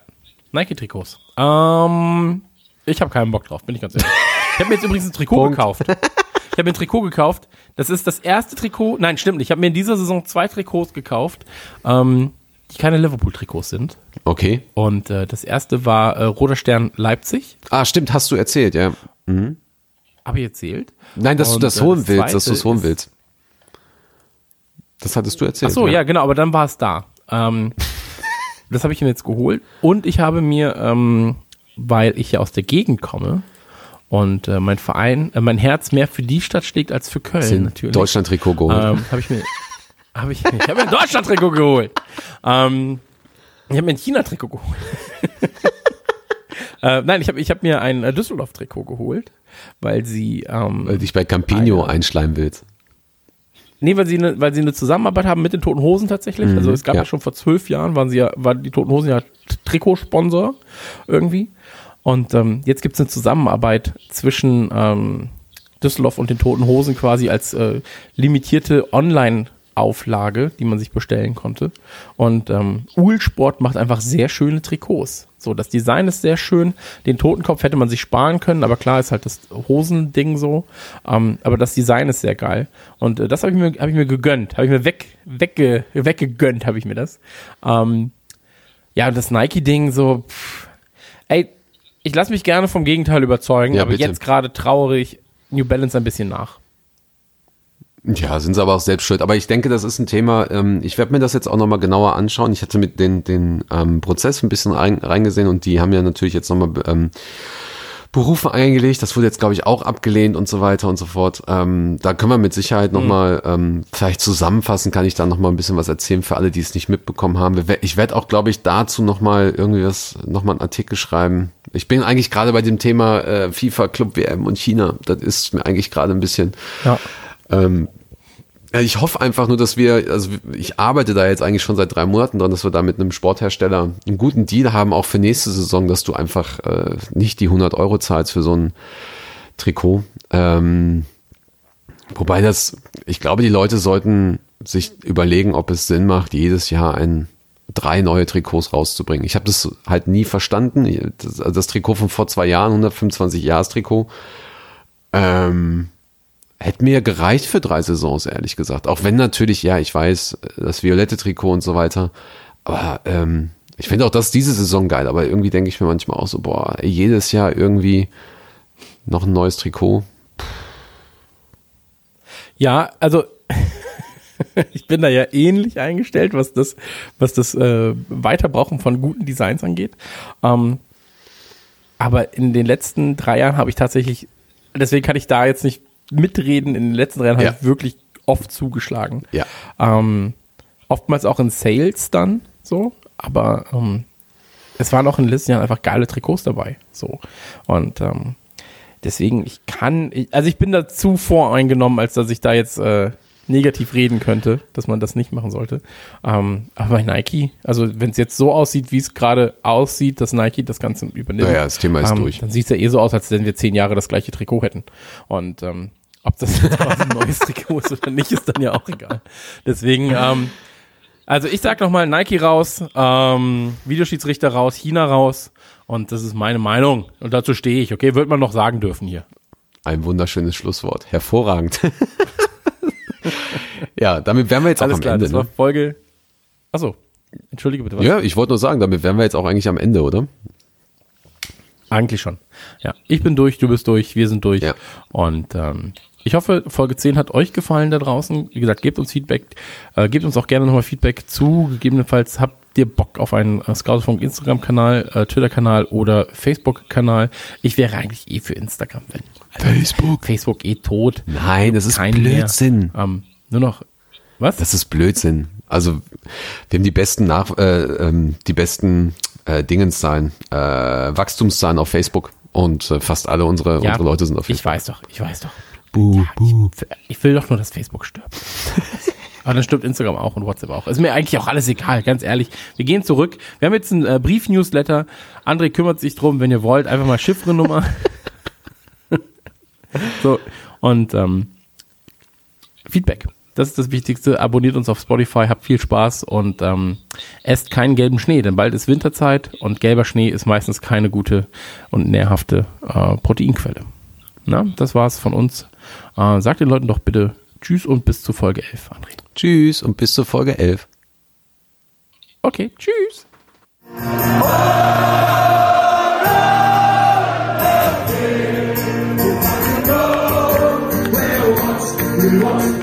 Nike-Trikots. Ähm, ich habe keinen Bock drauf, bin ich ganz ehrlich. ich habe mir jetzt übrigens ein Trikot Punkt. gekauft. Ich habe mir ein Trikot gekauft. Das ist das erste Trikot. Nein, stimmt nicht. Ich habe mir in dieser Saison zwei Trikots gekauft, ähm, die keine Liverpool-Trikots sind. Okay. Und äh, das erste war äh, Roter Stern Leipzig. Ah, stimmt, hast du erzählt, ja. Habe ich erzählt? Nein, dass Und, du das äh, holen das willst, dass du es holen willst. Das hattest du erzählt. Ach so, ja, genau, aber dann war es da. Ähm, das habe ich mir jetzt geholt. Und ich habe mir, ähm, weil ich ja aus der Gegend komme und äh, mein Verein, äh, mein Herz mehr für die Stadt schlägt als für Köln natürlich. Deutschland-Trikot geholt. Ähm, habe ich mir, habe ich, ich habe mir ein Deutschland-Trikot geholt. Ähm, ich habe mir ein China-Trikot geholt. Äh, nein, ich habe ich hab mir ein äh, Düsseldorf-Trikot geholt, weil sie, ähm, weil dich bei Campino ja. einschleimen willst. Nee, weil sie eine, weil sie eine Zusammenarbeit haben mit den Toten Hosen tatsächlich. also es gab ja. ja. schon vor zwölf Jahren, waren sie ja, waren die Toten Hosen ja Trikotsponsor irgendwie. Und ähm, jetzt gibt's eine Zusammenarbeit zwischen ähm, Düsseldorf und den Toten Hosen quasi als äh, limitierte Online-Auflage, die man sich bestellen konnte. Und ähm, Uhlsport macht einfach sehr schöne Trikots. So, das Design ist sehr schön. Den Totenkopf hätte man sich sparen können, aber klar ist halt das Hosending so. Ähm, aber das Design ist sehr geil. Und äh, das habe ich mir, habe ich mir gegönnt, habe ich mir weg, wegge, weggegönnt, habe ich mir das. Ähm, ja, und das Nike-Ding so, pff, ey, ich lasse mich gerne vom Gegenteil überzeugen, Ja, aber bitte. jetzt gerade trauere ich New Balance ein bisschen nach. Ja, sind sie aber auch selbst schuld. Aber ich denke, das ist ein Thema, ähm, ich werde mir das jetzt auch nochmal genauer anschauen. Ich hatte mit den, den ähm, Prozess ein bisschen rein, reingesehen und die haben ja natürlich jetzt nochmal ähm, Berufe eingelegt. Das wurde jetzt, glaube ich, auch abgelehnt und so weiter und so fort. Ähm, da können wir mit Sicherheit nochmal, ähm, vielleicht zusammenfassen, kann ich da nochmal ein bisschen was erzählen für alle, die es nicht mitbekommen haben. Ich werde auch, glaube ich, dazu nochmal irgendwie was, nochmal einen Artikel schreiben. Ich bin eigentlich gerade bei dem Thema äh, FIFA Club WM und China. Das ist mir eigentlich gerade ein bisschen Ja. Ähm, ich hoffe einfach nur, dass wir, also ich arbeite da jetzt eigentlich schon seit drei Monaten dran, dass wir da mit einem Sporthersteller einen guten Deal haben, auch für nächste Saison, dass du einfach äh, nicht die 100 Euro zahlst für so ein Trikot. Ähm, wobei das, ich glaube, die Leute sollten sich überlegen, ob es Sinn macht, jedes Jahr ein drei neue Trikots rauszubringen. Ich habe das halt nie verstanden. Das, also das Trikot von vor zwei Jahren, 125 Jahres Trikot, ähm, hätte mir gereicht für drei Saisons, ehrlich gesagt. Auch wenn natürlich, ja, ich weiß, das violette Trikot und so weiter. Aber ähm, ich finde auch das diese Saison geil. Aber irgendwie denke ich mir manchmal auch so, boah, jedes Jahr irgendwie noch ein neues Trikot. Ja, also ich bin da ja ähnlich eingestellt, was das, was das äh, Weiterbrauchen von guten Designs angeht. Ähm, aber in den letzten drei Jahren habe ich tatsächlich, deswegen kann ich da jetzt nicht mitreden, in den letzten drei Jahren Ja. habe ich wirklich oft zugeschlagen. Ja. Ähm, oftmals auch in Sales dann so, aber ähm, es waren auch in den letzten Jahren einfach geile Trikots dabei. So. Und ähm, deswegen, ich kann, ich, also ich bin da zu voreingenommen, als dass ich da jetzt äh, negativ reden könnte, dass man das nicht machen sollte. Ähm, aber bei Nike, also wenn es jetzt so aussieht, wie es gerade aussieht, dass Nike das Ganze übernimmt, Naja, das Thema ist ähm, durch. dann sieht es ja eh so aus, als wenn wir zehn Jahre das gleiche Trikot hätten. Und ähm, ob das jetzt quasi ein neues Trikot ist oder nicht, ist dann ja auch egal. Deswegen, ähm, also ich sag nochmal Nike raus, ähm, Videoschiedsrichter raus, China raus. Und das ist meine Meinung. Und dazu stehe ich, okay? Wird man noch sagen dürfen hier. Ein wunderschönes Schlusswort. Hervorragend. ja, damit wären wir jetzt Alles auch am klar, Ende. das war Ne? Folge. Achso, entschuldige bitte. Was? Ja, ich wollte nur sagen, damit wären wir jetzt auch eigentlich am Ende, oder? Eigentlich schon. Ja, ich bin durch, du bist durch, wir sind durch. Ja. Und ähm, ich hoffe, Folge 10 hat euch gefallen da draußen. Wie gesagt, gebt uns Feedback. Äh, gebt uns auch gerne nochmal Feedback zu. Gegebenenfalls habt ihr Bock auf einen äh, Scoutsfunk Instagram-Kanal, äh, Twitter-Kanal oder Facebook-Kanal. Ich wäre eigentlich eh für Instagram, wenn. Facebook. Facebook eh tot. Nein, das ist Kein Blödsinn. Mehr. Ähm, nur noch. Was? Das ist Blödsinn. Also wir haben die besten Nach äh, ähm, die besten äh, Dingenszahlen, äh, Wachstumszahlen auf Facebook und äh, fast alle unsere, Ja, unsere Leute sind auf ich Facebook. weiß doch, ich weiß doch. Buh, buh. Ich will doch nur, dass Facebook stirbt. Aber dann stirbt Instagram auch und WhatsApp auch. Ist mir eigentlich auch alles egal, ganz ehrlich. Wir gehen zurück. Wir haben jetzt einen äh, Brief-Newsletter. André kümmert sich drum, wenn ihr wollt, einfach mal Chiffrenummer. so, und ähm, Feedback. Das ist das Wichtigste. Abonniert uns auf Spotify, habt viel Spaß und ähm, esst keinen gelben Schnee, denn bald ist Winterzeit und gelber Schnee ist meistens keine gute und nährhafte äh, Proteinquelle. Na, das war's von uns. Äh, sag den Leuten doch bitte Tschüss und bis zur Folge 11, André. Tschüss und bis zur Folge 11. Okay, tschüss. We want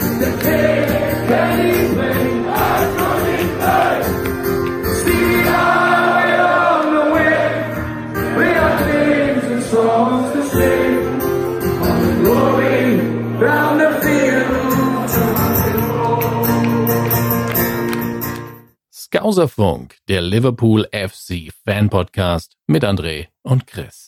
Gauserfunk, der Liverpool FC Fan Podcast mit André und Chris.